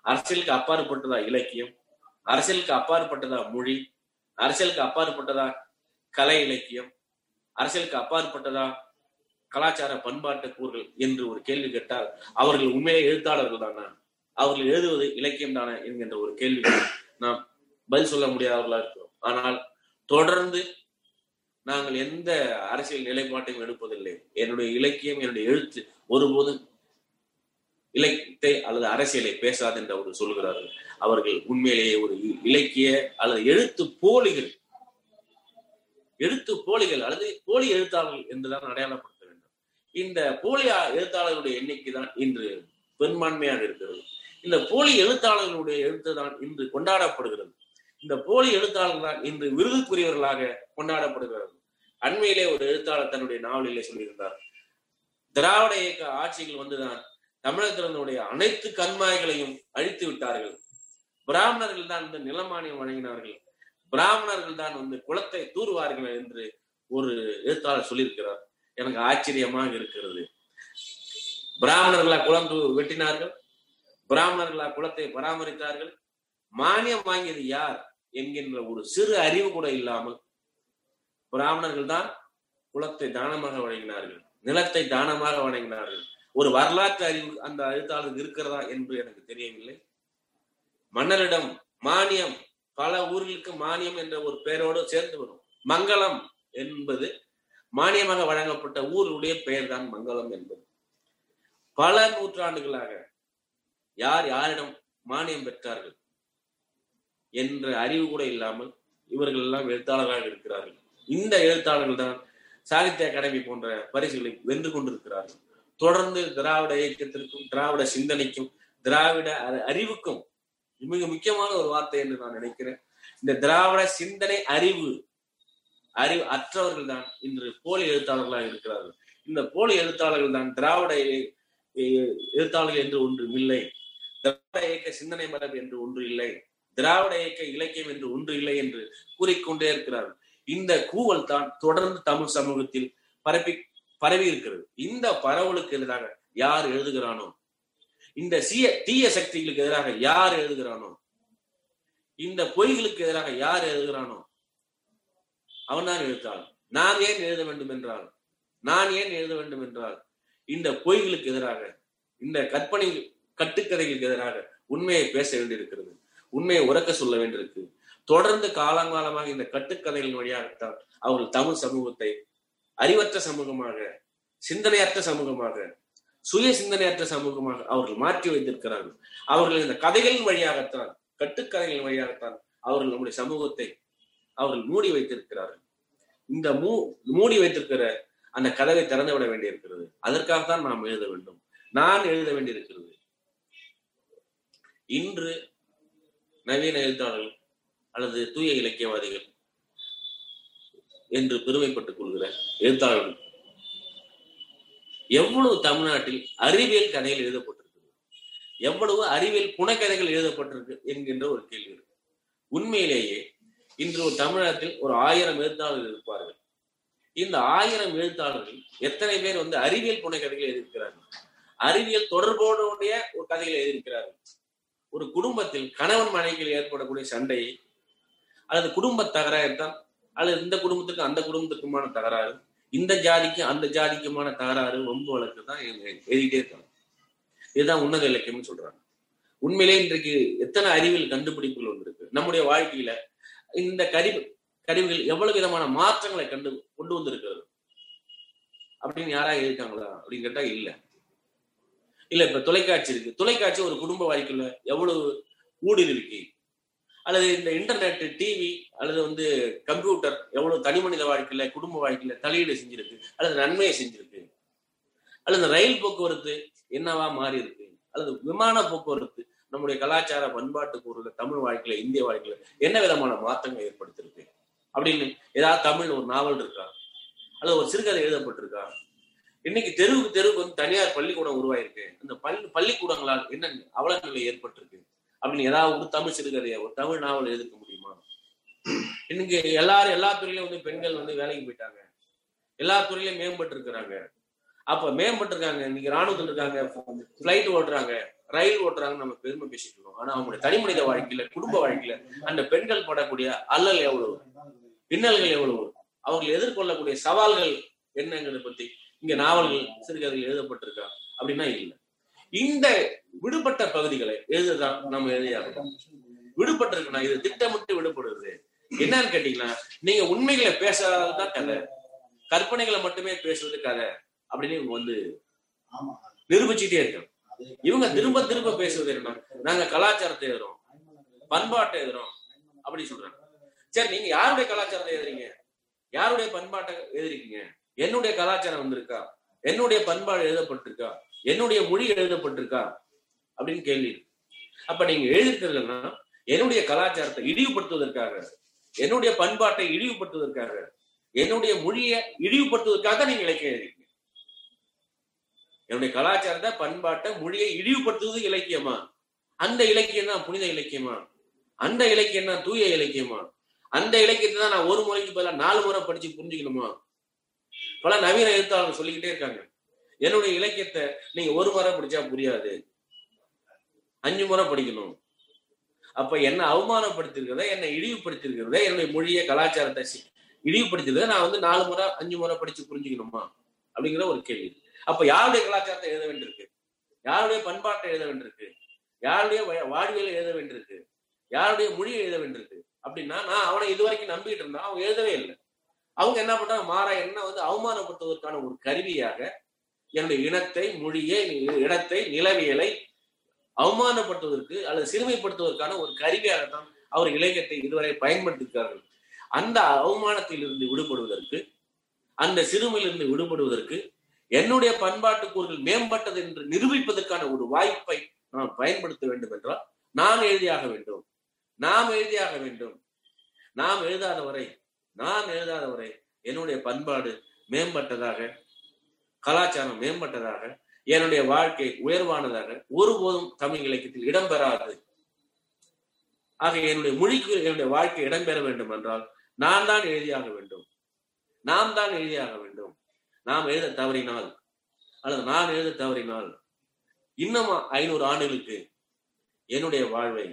அரசியலுக்கு அப்பாற்பட்டதா இலக்கியம்? அரசியலுக்கு அப்பாற்பட்டதா மொழி? அரசியலுக்கு அப்பாற்பட்டதா கலை இலக்கியம்? அரசியலுக்கு அப்பாற்பட்டதா கலாச்சார பண்பாட்டு கூறுகள் என்று ஒரு கேள்வி கேட்டால் அவர்கள் உண்மையிலே எழுத்தாளர்கள் தானா? அவர்கள் எழுதுவது இலக்கியம் தானே என்கின்ற ஒரு கேள்வி நாம் பதில் சொல்ல முடியாதவர்களா இருக்கிறோம். ஆனால் தொடர்ந்து நாங்கள் எந்த அரசியல் நிலைப்பாட்டையும் எடுப்பதில்லை. என்னுடைய இலக்கியம் என்னுடைய எழுத்து ஒருபோதும் இலக்கியத்தை அல்லது அரசியலை பேசாது என்று அவர்கள் சொல்கிறார்கள். அவர்கள் உண்மையிலேயே ஒரு இலக்கிய அல்லது எழுத்து போலிகள். எழுத்து போலிகள் அல்லது போலி எழுத்தாளர்கள் என்றுதான் அடையாளப்படுத்த வேண்டும். இந்த போலி எழுத்தாளர்களுடைய எண்ணிக்கை தான் இன்று பெரும்பான்மையாக இருக்கிறது. இந்த போலி எழுத்தாளர்களுடைய எழுத்து தான் இன்று கொண்டாடப்படுகிறது. இந்த போலி எழுத்தாளர்கள் தான் இன்று விருதுக்குரியவர்களாக கொண்டாடப்படுகிறது. அண்மையிலே ஒரு எழுத்தாளர் தன்னுடைய நாவலிலே சொல்லியிருந்தார் திராவிட இயக்க ஆட்சிகள் வந்துதான் தமிழகத்தினுடைய அனைத்து கண்மாய்களையும் அழித்து விட்டார்கள். பிராமணர்கள் தான் வந்து நிலமானியம் வழங்கினார்கள். பிராமணர்கள் தான் வந்து குளத்தை தூர்வார்கள் என்று ஒரு எழுத்தாளர் சொல்லியிருக்கிறார். எனக்கு ஆச்சரியமாக இருக்கிறது. பிராமணர்களா குளம் வெட்டினார்கள். பிராமணர்களா குளத்தை பராமரித்தார்கள். மானியம் வாங்கியது யார் என்கின்ற ஒரு சிறு அறிவு கூட இல்லாமல் பிராமணர்கள் தான் குளத்தை தானமாக வழங்கினார்கள். நிலத்தை தானமாக வழங்கினார்கள் ஒரு வரலாற்று அறிவு அந்த எழுத்தாளருக்கு இருக்கிறதா என்று எனக்கு தெரியவில்லை. மன்னரிடம் மானியம் பல ஊர்களுக்கு மானியம் என்ற ஒரு பெயரோடு சேர்ந்து வரும். மங்களம் என்பது மானியமாக வழங்கப்பட்ட ஊருடைய பெயர் தான் மங்களம் என்பது. பல நூற்றாண்டுகளாக யார் யாரிடம் மானியம் பெற்றார்கள் என்ற அறிவு கூட இல்லாமல் இவர்கள் எல்லாம் எழுத்தாளராக இருக்கிறார்கள். இந்த எழுத்தாளர்கள் தான் சாகித்ய அகாடமி போன்ற பரிசுகளை வென்று கொண்டிருக்கிறார்கள். தொடர்ந்து திராவிட இயக்கத்திற்கும் திராவிட சிந்தனைக்கும் திராவிட அறிவுக்கும் மிக முக்கியமான ஒரு வார்த்தை என்று நான் நினைக்கிறேன். இந்த திராவிட சிந்தனை அறிவு அறிவு அற்றவர்கள் தான் இன்று போலி எழுத்தாளர்களாக இருக்கிறார்கள். இந்த போலி எழுத்தாளர்கள் தான் திராவிட எழுத்தாளர்கள் என்று ஒன்று இல்லை. திராவிட இயக்க சிந்தனை மரபு என்று ஒன்று இல்லை. திராவிட இயக்க இலக்கியம் என்று ஒன்று இல்லை என்று கூறிக்கொண்டே இருக்கிறார்கள். இந்த கூவல் தான் தொடர்ந்து தமிழ் சமூகத்தில் பரப்பி பரவி இருக்கிறது. இந்த பரவலுக்கு எதிராக யார் எழுதுகிறானோ? இந்த சீய தீய சக்திகளுக்கு எதிராக யார் எழுதுகிறானோ? இந்த பொய்களுக்கு எதிராக யார் எழுதுகிறானோ? அவன் தான் எழுத்தாள் நான் ஏன் எழுத வேண்டும் என்றால் நான் ஏன் எழுத வேண்டும் என்றால் இந்த பொய்களுக்கு எதிராக இந்த கற்பனை கட்டுக்கதைகளுக்கு எதிராக உண்மையை பேச வேண்டியிருக்கிறது. உண்மையை உறக்க சொல்ல வேண்டியிருக்கு. தொடர்ந்து காலங்காலமாக இந்த கட்டுக்கதைகள் வழியாகத்தான் அவர்கள் தமிழ் சமூகத்தை அறிவற்ற சமூகமாக சிந்தனையற்ற சமூகமாக சுய சிந்தனையற்ற சமூகமாக அவர்கள் மாற்றி வைத்திருக்கிறார்கள். அவர்கள் இந்த கதைகளின் வழியாகத்தான் கட்டுக்கதைகளின் வழியாகத்தான் அவர்கள் நம்முடைய சமூகத்தை அவர்கள் மூடி வைத்திருக்கிறார்கள். இந்த மூ மூடி வைத்திருக்கிற அந்த கதவை திறந்து விட வேண்டியிருக்கிறது. அதற்காகத்தான் நாம் எழுத வேண்டும். நான் எழுத வேண்டியிருக்கிறது. இன்று நவீன எழுத்தாளர்கள் அல்லது தூய இலக்கியவாதிகள் என்று பெருமைப்பட்டுக் கொள்கிற எழுத்தாளர்கள். எவ்வளவு தமிழ்நாட்டில் அறிவியல் கதைகள் எழுதப்பட்டிருக்கு எவ்வளவு அறிவியல் புனைக்கதைகள் எழுதப்பட்டிருக்கு என்கின்ற ஒரு கேள்வி இருக்கு. உண்மையிலேயே இன்று ஒரு தமிழகத்தில் ஒரு ஆயிரம் எழுத்தாளர்கள் இருப்பார்கள். இந்த ஆயிரம் எழுத்தாளர்கள் எத்தனை பேர் வந்து அறிவியல் புனைக்கதைகள் எழுதியிருக்கிறார்கள்? அறிவியல் தொடர்போடைய ஒரு கதைகளை எழுதியிருக்கிறார்கள். ஒரு குடும்பத்தில் கணவன் மனைவியில் ஏற்படக்கூடிய சண்டையை அல்லது குடும்ப தகராறுதான் அல்லது இந்த குடும்பத்துக்கும் அந்த குடும்பத்துக்குமான தகராறு இந்த ஜாதிக்கும் அந்த ஜாதிக்குமான தகராறு ரொம்ப வழக்கு தான் எழுதிட்டே இருக்காங்க. இதுதான் உன்னத இலக்கியம்னு சொல்றாங்க. உண்மையிலே இன்றைக்கு எத்தனை அறிவியல் கண்டுபிடிப்புகள் வந்திருக்கு? நம்முடைய வாழ்க்கையில இந்த கருவி கருவிகள் எவ்வளவு விதமான மாற்றங்களை கண்டு கொண்டு வந்திருக்கிறது? அப்படின்னு யாரா இருக்காங்களா அப்படின்னு கேட்டா இல்ல. இல்ல இப்ப தொலைக்காட்சி இருக்கு. தொலைக்காட்சி ஒரு குடும்ப வாழ்க்கையில எவ்வளவு ஊடுருவிக்கு? அல்லது இந்த இன்டர்நெட் டிவி அல்லது வந்து கம்ப்யூட்டர் எவ்வளவு தனி மனித வாழ்க்கையில குடும்ப வாழ்க்கையில தலையீடு செஞ்சிருக்கு அல்லது நன்மையை செஞ்சிருக்கு. அல்லது ரயில் போக்குவரத்து என்னவா மாறி இருக்கு அல்லது விமான போக்குவரத்து நம்முடைய கலாச்சார பண்பாட்டு கூறுல தமிழ் வாழ்க்கையில இந்திய வாழ்க்கையில என்ன விதமான மாற்றங்கள் ஏற்படுத்திருக்கு அப்படின்னு ஏதாவது தமிழ் ஒரு நாவல் இருக்கா? அல்லது ஒரு சிறுகதை எழுதப்பட்டிருக்கா? இன்னைக்கு தெருவுக்கு தெருவுக்கு வந்து தனியார் பள்ளிக்கூடம் உருவாயிருக்கு. அந்த பள்ளி பள்ளிக்கூடங்களால் என்ன அவலநிலை ஏற்பட்டிருக்கு? அப்படின்னு ஏதாவது ஒரு தமிழ் சிறுகதையை? ஒரு தமிழ் நாவல் எழுதிக்க முடியுமா? இன்னைக்கு எல்லாரும் எல்லா துறையிலும் வந்து பெண்கள் வந்து வேலைக்கு போயிட்டாங்க. எல்லா துறையிலும் மேம்பட்டு இருக்கிறாங்க. அப்ப மேம்பட்டு இருக்காங்க. இன்னைக்கு ராணுவத்தில் இருக்காங்க. பிளைட் ஓட்டுறாங்க. ரயில் ஓட்டுறாங்கன்னு நம்ம பெருமை பேசிட்டு இருக்கோம். ஆனா அவங்களுடைய தனி மனித வாழ்க்கையில குடும்ப வாழ்க்கையில அந்த பெண்கள் படக்கூடிய அல்லல் எவ்வளவு? இன்னல்கள் எவ்வளவு? அவர்கள் எதிர்கொள்ளக்கூடிய சவால்கள் என்னங்கிறத பத்தி இங்க நாவல்கள் சிறுகதைகள் எழுதப்பட்டிருக்கா? அப்படின்னா இல்லை. இந்த விடுபட்ட பகுதிகளை எழுதுதான் நம்ம எழுதியாகணும் விடுபட்டிருக்குன்னா இது திட்டமிட்டு விடுபடுறது. என்னன்னு கேட்டீங்கன்னா நீங்க உண்மைகளை பேசாததான் கதை. கற்பனைகளை மட்டுமே பேசுறது கதை அப்படின்னு இவங்க வந்து நிரூபிச்சுட்டே இருக்கோம் இவங்க திரும்ப திரும்ப பேசுவது என்ன நாங்க கலாச்சாரத்தை எழுதுறோம். பண்பாட்டை எழுதுறோம் அப்படி சொல்றாங்க. சரி நீங்க யாருடைய கலாச்சாரத்தை எழுதுறீங்க? யாருடைய பண்பாட்டை எழுதுறீங்க? என்னுடைய கலாச்சாரம் வந்திருக்கா? என்னுடைய பண்பாடு எழுதப்பட்டிருக்கா? என்னுடைய மொழி எழுதப்பட்டிருக்கா? அப்படின்னு கேள்வி அப்ப நீங்க எழுதிருக்கிறதுனா என்னுடைய கலாச்சாரத்தை இழிவுபடுத்துவதற்காக என்னுடைய பண்பாட்டை இழிவுபடுத்துவதற்காக என்னுடைய மொழியை இழிவுபடுத்துவதற்காக நீங்க இலக்கியம் எழுதிருக்கீங்க. என்னுடைய கலாச்சாரத்தை பண்பாட்டை மொழியை இழிவுபடுத்துவது இலக்கியமா? அந்த இலக்கியம் தான் புனித இலக்கியமா? அந்த இலக்கியம் தான் தூய இலக்கியமா? அந்த இலக்கியத்தை தான் நான் ஒரு முறைக்கு பதிலாக நாலு முறை படிச்சு புரிஞ்சுக்கணுமா? பல நவீன எழுத்தாளர்கள் சொல்லிக்கிட்டே இருக்காங்க. என்னுடைய இலக்கியத்தை நீங்க ஒரு முறை படிச்சா புரியாது. அஞ்சு முறை படிக்கணும். அப்ப என்ன அவமானப்படுத்திருக்கிறத என்னை இழிவுபடுத்திருக்கிறத என்னுடைய மொழியை கலாச்சாரத்தை இழிவுபடுத்திருக்கிறத நான் வந்து நாலு முறை அஞ்சு முறை படிச்சு புரிஞ்சுக்கணுமா? அப்படிங்கிற ஒரு கேள்வி. அப்ப யாருடைய கலாச்சாரத்தை எழுத வேண்டியிருக்கு? யாருடைய பண்பாட்டை எழுத வேண்டியிருக்கு? யாருடைய வாழ்வியலை எழுத வேண்டியிருக்கு? யாருடைய மொழியை எழுத வேண்டியிருக்கு? அப்படின்னா நான் அவனை இதுவரைக்கும் நம்பிட்டு இருந்தா அவன் எழுதவே இல்லை. அவங்க என்ன பண்றாங்க? மாறா என்ன வந்து அவமானப்படுத்துவதற்கான ஒரு கருவியாக என்னுடைய இனத்தை மொழியை இடத்தை நிலவியலை அவமானப்படுத்துவதற்கு அல்லது சிறுமைப்படுத்துவதற்கான ஒரு கருவியாகத்தான் அவர் இலக்கியத்தை இதுவரை பயன்படுத்திருக்கிறார்கள் அந்த அவமானத்திலிருந்து விடுபடுவதற்கு அந்த சிறுமையிலிருந்து விடுபடுவதற்கு என்னுடைய பண்பாட்டு கூறுகள் மேம்பட்டது என்று நிரூபிப்பதற்கான ஒரு வாய்ப்பை நாம் பயன்படுத்த வேண்டும் என்றால் நாம் எழுதியாக வேண்டும். நாம் எழுதியாக வேண்டும். நாம் எழுதாத வரை நான் எழுதாத வரை என்னுடைய பண்பாடு மேம்பட்டதாக கலாச்சாரம் மேம்பட்டதாக என்னுடைய வாழ்க்கை உயர்வானதாக ஒருபோதும் தமிழ் இலக்கியத்தில் இடம்பெறாது ஆக என்னுடைய மொழிக்கு என்னுடைய வாழ்க்கை இடம்பெற வேண்டும் என்றால் நான் தான் எழுதியாக வேண்டும். நாம் தான் எழுதியாக வேண்டும். நாம் எழுத தவறினால் அல்லது நான் எழுத தவறினால் இன்னும் ஐநூறு ஆண்டுகளுக்கு என்னுடைய வாழ்வை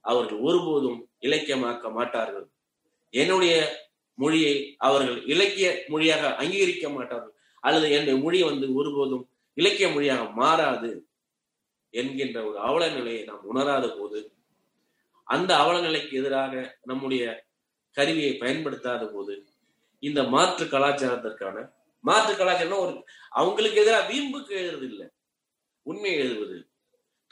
அவர்கள் ஒருபோதும் இலக்கியமாக்க மாட்டார்கள். என்னுடைய மொழியை அவர்கள் இலக்கிய மொழியாக அங்கீகரிக்க மாட்டார்கள். அல்லது என்னுடைய மொழி வந்து ஒருபோதும் இலக்கிய மொழியாக மாறாது என்கின்ற ஒரு அவல நிலையை நாம் உணராத போது அந்த அவல நிலைக்கு எதிராக நம்முடைய கருவியை பயன்படுத்தாத போது இந்த மாற்று கலாச்சாரத்திற்கான மாற்று கலாச்சாரம் ஒரு அவங்களுக்கு எதிராக வீம்புக்கு எழுதுறது இல்லை. உண்மையை எழுதுவது.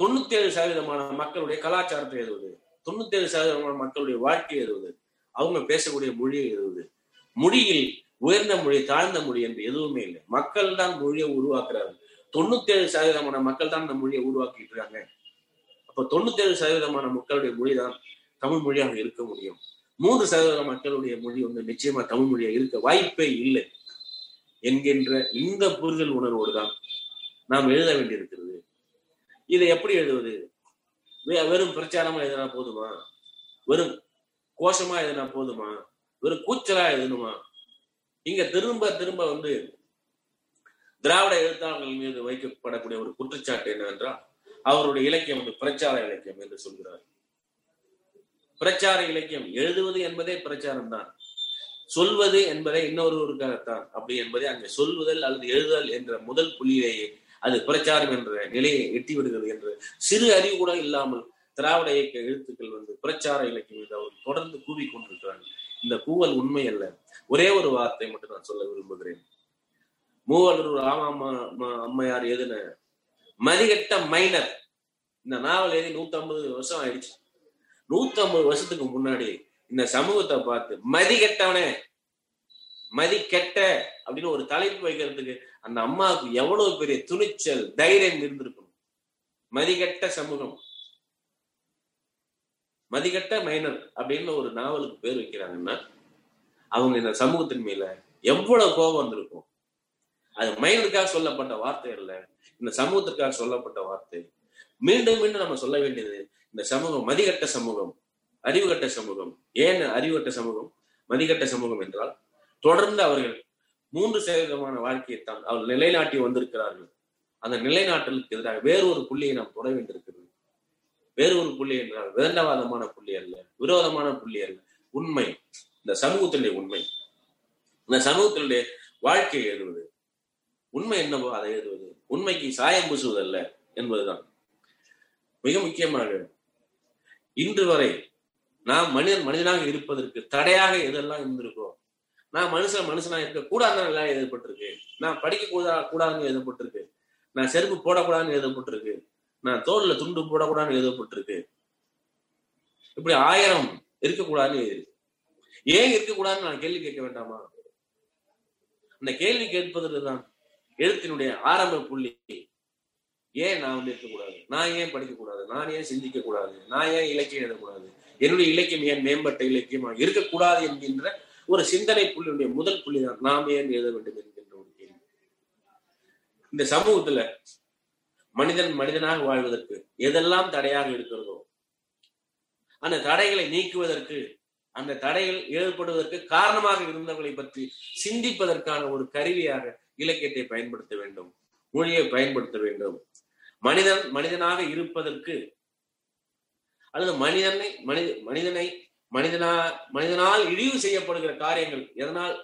தொண்ணூத்தி ஏழு சதவீதமான மக்களுடைய கலாச்சாரத்தை எழுதுவது. தொண்ணூத்தி ஏழு சதவீதமான மக்களுடைய வாழ்க்கையை எழுதுவது. அவங்க பேசக்கூடிய மொழியை எழுதுவது. மொழியில் உயர்ந்த மொழி தாழ்ந்த மொழி என்று எதுவுமே இல்லை. மக்கள் தான் மொழியை உருவாக்குறாங்க தொண்ணூத்தி ஏழு சதவீதமான மக்கள் தான் இந்த மொழியை உருவாக்கிட்டு இருக்காங்க. அப்ப தொண்ணூத்தி ஏழு சதவீதமான மக்களுடைய மொழி தான் தமிழ் மொழியாக இருக்க முடியும். மூன்று சதவீத மக்களுடைய மொழி வந்து நிச்சயமா தமிழ் மொழியா இருக்க வாய்ப்பே இல்லை என்கின்ற இந்த புரிதல் உணர்வோடு தான் நாம் எழுத வேண்டியிருக்கிறது. இதை எப்படி எழுதுவது? வெறும் பிரச்சாரமா எழுதினா போதுமா? வெறும் கோஷமா எழுதினா போதுமா? வெறும் கூச்சலா எழுதணுமா? இங்க திரும்ப திரும்ப வந்து திராவிட எழுத்தாளர்கள் மீது வைக்கப்படக்கூடிய ஒரு குற்றச்சாட்டு என்னவென்றால் அவருடைய இலக்கியம் வந்து பிரச்சார இலக்கியம் என்று சொல்கிறார். பிரச்சார இலக்கியம் எழுதுவது என்பதே பிரச்சாரம் தான். சொல்வது என்பதை இன்னொருவருக்காகத்தான். அப்படி என்பதை அங்கே சொல்வதல் அல்லது எழுதுதல் என்ற முதல் புள்ளியிலேயே அது பிரச்சாரம் என்ற நிலையை எட்டி விடுகிறது என்று சிறு அறிவு கூட இல்லாமல் திராவிட இயக்க எழுத்துக்கள் வந்து பிரச்சார இலக்கியம் என்று அவர் தொடர்ந்து கூவி கொண்டிருக்கிறார்கள் இந்த கூவல் உண்மை அல்ல. ஒரே ஒரு வார்த்தை மட்டும் நான் சொல்ல விரும்புகிறேன். மூவலூர் ராமா அம்மையார் எழுதின மதிகட்ட மைனர். இந்த நாவல் எழுதி நூத்தி ஐம்பது வருஷம் ஆயிடுச்சு. நூத்தி ஐம்பது வருஷத்துக்கு முன்னாடி இந்த சமூகத்தை பார்த்து மதிகெட்டவனே மதி கெட்ட அப்படின்னு ஒரு தலைப்பு வைக்கிறதுக்கு அந்த அம்மாவுக்கு எவ்வளவு பெரிய துணிச்சல் தைரியம் இருந்திருக்கும் மதிகெட்ட சமூகம். மதிகட்ட மைனர் அப்படின்னு ஒரு நாவலுக்கு பேர் வைக்கிறாங்கன்னா அவங்க இந்த சமூகத்தின் மேல எவ்வளவு கோபம் வந்திருக்கும்? அது மைனருக்காக சொல்லப்பட்ட வார்த்தை அல்ல. இந்த சமூகத்திற்காக சொல்லப்பட்ட வார்த்தை. மீண்டும் மீண்டும் நம்ம சொல்ல வேண்டியது இந்த சமூகம் மதிகட்ட சமூகம் அறிவுகட்ட சமூகம். ஏன் அறிவுகட்ட சமூகம்? மதிகட்ட சமூகம் என்றால் தொடர்ந்து அவர்கள் மூன்று சதவீதமான வாழ்க்கையை தான் அவர் நிலைநாட்டி வந்திருக்கிறார்கள். அந்த நிலைநாட்டலுக்கு எதிராக வேறு ஒரு புள்ளியை நாம் தொட வேண்டியிருக்கிறது. வேறு ஒரு புள்ளி என்றால் வேண்டவாதமான புள்ளி அல்ல விரோதமான புள்ளி அல்ல. உண்மை. இந்த சமூகத்தினுடைய உண்மை. இந்த சமூகத்தினுடைய வாழ்க்கையை எழுதுவது. உண்மை என்னவோ அதை எழுதுவது. உண்மைக்கு சாயம் பூசுவதல்ல என்பதுதான். மிக முக்கியமாக இன்று வரை நாம் மனிதன் மனிதனாக இருப்பதற்கு தடையாக எதெல்லாம் இருந்திருக்கோ நான் மனுஷன் மனுஷனா இருக்க கூடாதுன்னு எல்லாம் எழுதப்பட்டிருக்கு. நான் படிக்க கூடா கூடாதுன்னு எழுதப்பட்டிருக்கு. நான் செருப்பு போடக்கூடாதுன்னு எழுதப்பட்டிருக்கு. நான் தோல்ல துண்டு போடக்கூடாதுன்னு எழுதப்பட்டிருக்கு. இப்படி ஆயிரம் இருக்கக்கூடாதுன்னு எழுதிருக்கு ஏன் இருக்கக்கூடாதுன்னு நான் கேள்வி கேட்க வேண்டாமா? அந்த கேள்வி கேட்பதற்கு தான் எழுத்தினுடைய ஆரம்ப புள்ளி. ஏன் நான் வந்து இருக்கக்கூடாது? நான் ஏன் படிக்கக்கூடாது? நான் ஏன் சிந்திக்க கூடாது நான் ஏன் இலக்கியம் எழுதக்கூடாது? என்னுடைய இலக்கியம் ஏன் மேம்பட்ட இலக்கியமா இருக்கக்கூடாது என்கின்ற ஒரு சிந்தனை புள்ளியுடைய முதல் புள்ளி தான் நாம் ஏன் எழுத வேண்டும் என்கின்ற ஒரு கேள்வி. இந்த சமூகத்துல மனிதன் மனிதனாக வாழ்வதற்கு எதெல்லாம் தடையாக இருக்கிறதோ அந்த தடைகளை நீக்குவதற்கு அந்த தடைகள் ஏற்படுவதற்கு காரணமாக இருந்தவர்களை பற்றி சிந்திப்பதற்கான ஒரு கருவியாக இலக்கியத்தை பயன்படுத்த வேண்டும் மொழியை பயன்படுத்த வேண்டும். மனிதன் மனிதனாக இருப்பதற்கு அல்லது மனிதனை மனித மனிதனை மனிதனா மனிதனால் இழிவு செய்யப்படுகிற காரியங்கள் எதனால்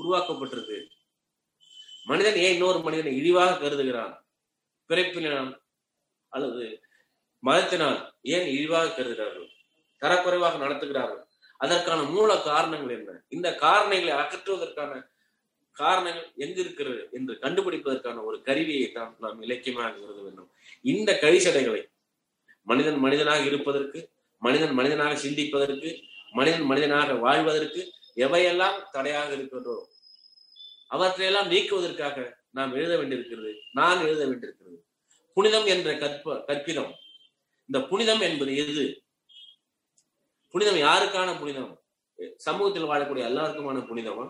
உருவாக்கப்பட்டிருக்கு? மனிதன் ஏன் இன்னொரு மனிதனை இழிவாக கருதுகிறான்? பிறப்பினால் அல்லது மதத்தினால் ஏன் இழிவாக கருதுகிறார்கள்? தரக்குறைவாக நடத்துகிறார்கள்? அதற்கான மூல காரணங்கள் என்ன? இந்த காரணங்களை அகற்றுவதற்கான காரணங்கள் எங்கு இருக்கிறது என்று கண்டுபிடிப்பதற்கான ஒரு கருவியை தான் நாம் இலக்கியமாக கருத வேண்டும். இந்த கழிச்சடைகளை மனிதன் மனிதனாக இருப்பதற்கு மனிதன் மனிதனாக சிந்திப்பதற்கு மனிதன் மனிதனாக வாழ்வதற்கு எவையெல்லாம் தடையாக இருக்கிறதோ அவற்றையெல்லாம் நீக்குவதற்காக நாம் எழுத வேண்டியிருக்கிறது நான் எழுத வேண்டியிருக்கிறது. புனிதம் என்ற கற்ப கற்பிதம். இந்த புனிதம் என்பது எது? புனிதம் யாருக்கான புனிதம்? சமூகத்தில் வாழக்கூடிய எல்லாருக்குமான புனிதமா?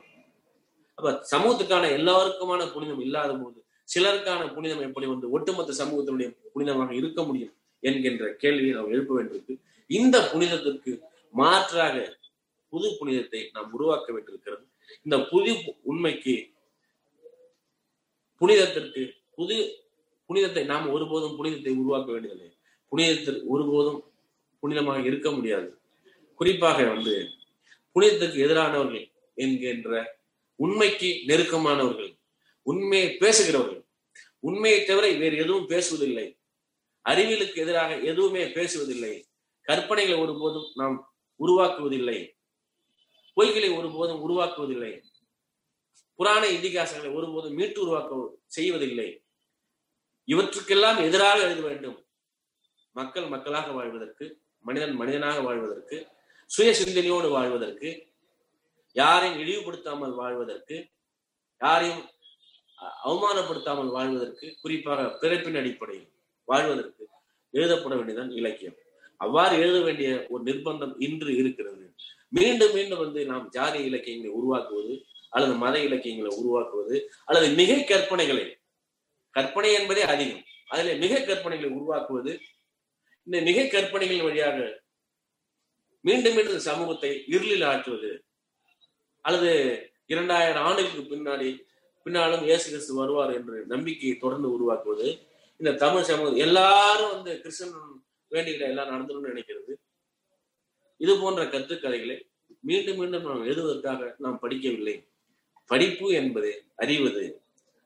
அப்ப சமூகத்துக்கான எல்லாருக்குமான புனிதம் இல்லாத போது சிலருக்கான புனிதம் எப்படி வந்து ஒட்டுமொத்த சமூகத்தினுடைய புனிதமாக இருக்க முடியும் என்கின்ற கேள்வியை நாம் எழுப்ப வேண்டியிருக்கு. இந்த புனிதத்திற்கு மாற்றாக புது புனிதத்தை நாம் உருவாக்க வேண்டியிருக்கிறது. இந்த புது உண்மைக்கு புனிதத்திற்கு புது புனிதத்தை நாம் ஒருபோதும் புனிதத்தை உருவாக்க வேண்டியதில்லை. புனிதத்தில் ஒருபோதும் புனிதமாக இருக்க முடியாது. குறிப்பாக வந்து புனிதத்திற்கு எதிரானவர்கள் என்கின்ற உண்மைக்கு நெருக்கமானவர்கள் உண்மையை பேசுகிறவர்கள். உண்மையை தவிர வேறு எதுவும் பேசுவதில்லை. அறிவியலுக்கு எதிராக எதுவுமே பேசுவதில்லை. கற்பனைகளை ஒருபோதும் நாம் உருவாக்குவதில்லை. பொய்களை ஒருபோதும் உருவாக்குவதில்லை. புராண இதிகாசங்களை ஒருபோதும் மீட்டு உருவாக்க செய்வதில்லை. இவற்றுக்கெல்லாம் எதிராக எழுத வேண்டும். மக்கள் மக்களாக வாழ்வதற்கு மனிதன் மனிதனாக வாழ்வதற்கு சுய சிந்தனையோடு வாழ்வதற்கு யாரையும் இழிவுபடுத்தாமல் வாழ்வதற்கு யாரையும் அவமானப்படுத்தாமல் வாழ்வதற்கு குறிப்பாக பிறப்பின் அடிப்படையில் வாழ்வதற்கு எழுதப்பட வேண்டியதான் இலக்கியம். அவ்வாறு எழுத வேண்டிய ஒரு நிர்பந்தம் இன்று இருக்கிறது. மீண்டும் மீண்டும் வந்து நாம் ஜாதி இலக்கியங்களை உருவாக்குவது அல்லது மத இலக்கியங்களை உருவாக்குவது அல்லது மிகை கற்பனைகளை கற்பனை என்பதே அதிகம். அதில் மிக கற்பனைகளை உருவாக்குவது இந்த மிகை கற்பனைகள் வழியாக மீண்டும் மீண்டும் சமூகத்தை இருளில் ஆற்றுவது. அல்லது இரண்டாயிரம் ஆண்டுகளுக்கு பின்னாடி பின்னாலும் இயேசு கிறிஸ்து வருவார் என்று நம்பிக்கையை தொடர்ந்து உருவாக்குவது. இந்த தமிழ் சமூகம் எல்லாரும் வந்து கிறிஸ்தன் வேண்டிகிற எல்லாம் நடந்துடும் நினைக்கிறது. இது போன்ற கருத்துக்கதைகளை மீண்டும் மீண்டும் நாம் எழுதுவதற்காக நாம் படிக்கவில்லை. படிப்பு என்பது அறிவது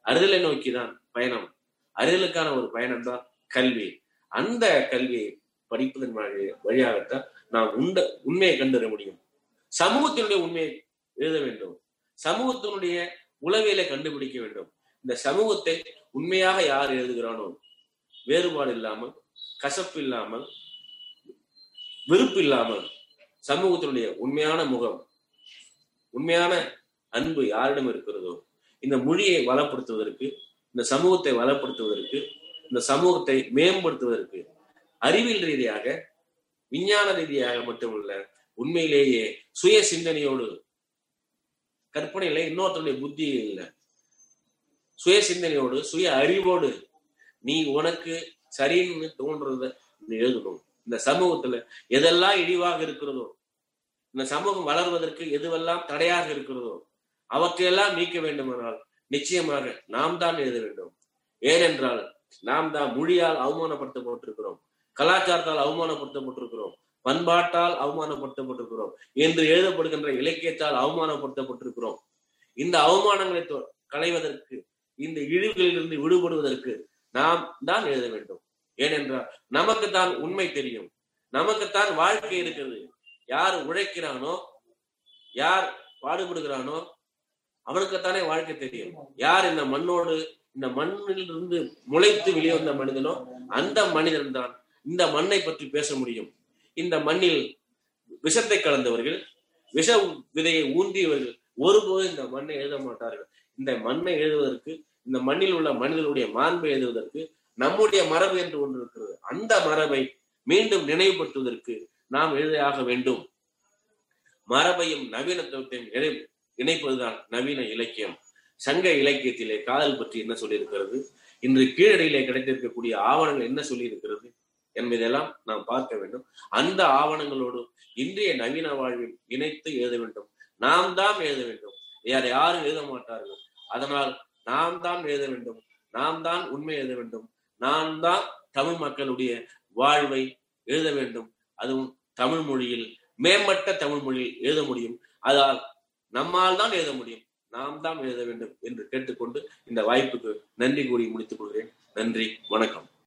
அறிதலை நோக்கிதான் பயணம். அறிதலுக்கான ஒரு பயணம் தான் கல்வி. அந்த கல்வியை படிப்பதன் வழி வழியாகத்தான் நாம் உண்ட உண்மையை கண்டறிய முடியும். சமூகத்தினுடைய உண்மையை எழுத வேண்டும். சமூகத்தினுடைய உளவியலை கண்டுபிடிக்க வேண்டும். இந்த சமூகத்தை உண்மையாக யார் எழுதுகிறானோ வேறுபாடு இல்லாமல் கசப்பு இல்லாமல் விருப்பு இல்லாமல் சமூகத்தினுடைய உண்மையான முகம் உண்மையான அன்பு யாரிடம் இருக்கிறதோ இந்த மொழியை வளப்படுத்துவதற்கு இந்த சமூகத்தை வளப்படுத்துவதற்கு இந்த சமூகத்தை மேம்படுத்துவதற்கு அறிவியல் ரீதியாக விஞ்ஞான ரீதியாக மட்டுமல்ல உண்மையிலேயே சுய சிந்தனையோடு கற்பனையில இன்னொருத்தருடைய புத்தி இல்லை. சுய சிந்தனையோடு சுய அறிவோடு நீ உனக்கு சரின்னு தோன்றத எழுதணும். இந்த சமூகத்துல எதெல்லாம் இழிவாக இருக்கிறதோ இந்த சமூகம் வளர்வதற்கு எதுவெல்லாம் தடையாக இருக்கிறதோ அவற்றையெல்லாம் நீக்க வேண்டுமானால் நிச்சயமாக நாம் தான் எழுத வேண்டும். ஏனென்றால் நாம் தான் மொழியால் அவமானப்படுத்தப்பட்டிருக்கிறோம். கலாச்சாரத்தால் அவமானப்படுத்தப்பட்டிருக்கிறோம். பண்பாட்டால் அவமானப்படுத்தப்பட்டிருக்கிறோம். என்று எழுதப்படுகின்ற இலக்கியத்தால் அவமானப்படுத்தப்பட்டிருக்கிறோம். இந்த அவமானங்களை களைவதற்கு இந்த இழிவுகளிலிருந்து விடுபடுவதற்கு நாம் தான் எழுத வேண்டும். ஏனென்றால் நமக்கு தான் உண்மை தெரியும். நமக்குத்தான் வாழ்க்கை இருக்கிறது. யார் உழைக்கிறானோ யார் பாடுபடுகிறானோ அவனுக்குத்தானே வாழ்க்கை தெரியும். யார் இந்த மண்ணோடு இந்த மண்ணில் இருந்து முளைத்து வெளிவந்த மனிதனோ அந்த மனிதன் தான் இந்த மண்ணை பற்றி பேச முடியும். இந்த மண்ணில் விஷத்தை கலந்தவர்கள் விஷ விதையை ஊந்தியவர்கள் ஒருபோதும் இந்த மண்ணை எழுத மாட்டார்கள். இந்த மண்ணை எழுதுவதற்கு இந்த மண்ணில் உள்ள மனிதனுடைய மாண்பை எழுதுவதற்கு நம்முடைய மரபு என்று ஒன்று இருக்கிறது. அந்த மரபை மீண்டும் நினைவுபடுத்துவதற்கு நாம் எழுதியாக வேண்டும். மரபையும் நவீனத்துவத்தையும் இணை இணைப்பதுதான் நவீன இலக்கியம். சங்க இலக்கியத்திலே காதல் பற்றி என்ன சொல்லியிருக்கிறது? இன்று கீழடியிலே கிடைத்திருக்கக்கூடிய ஆவணங்கள் என்ன சொல்லி இருக்கிறது என்பதெல்லாம் நாம் பார்க்க வேண்டும். அந்த ஆவணங்களோடு இன்றைய நவீன வாழ்வில் இணைத்து எழுத வேண்டும். நாம் தான் எழுத வேண்டும். வேற யாரும் எழுத மாட்டார்கள். அதனால் நாம் தான் எழுத வேண்டும். நாம் தான் உண்மை எழுத வேண்டும். நாம் தான் தமிழ் மக்களுடைய வாழ்வை எழுத வேண்டும். அதுவும் தமிழ் மொழியில் மேம்பட்ட தமிழ் மொழியில் எழுத முடியும். அதால் நம்மால் தான் எழுத முடியும். நாம் தான் எழுத வேண்டும் என்று கேட்டுக்கொண்டு இந்த வாய்ப்புக்கு நன்றி கூறி முடித்துக் கொள்கிறேன். நன்றி. வணக்கம்.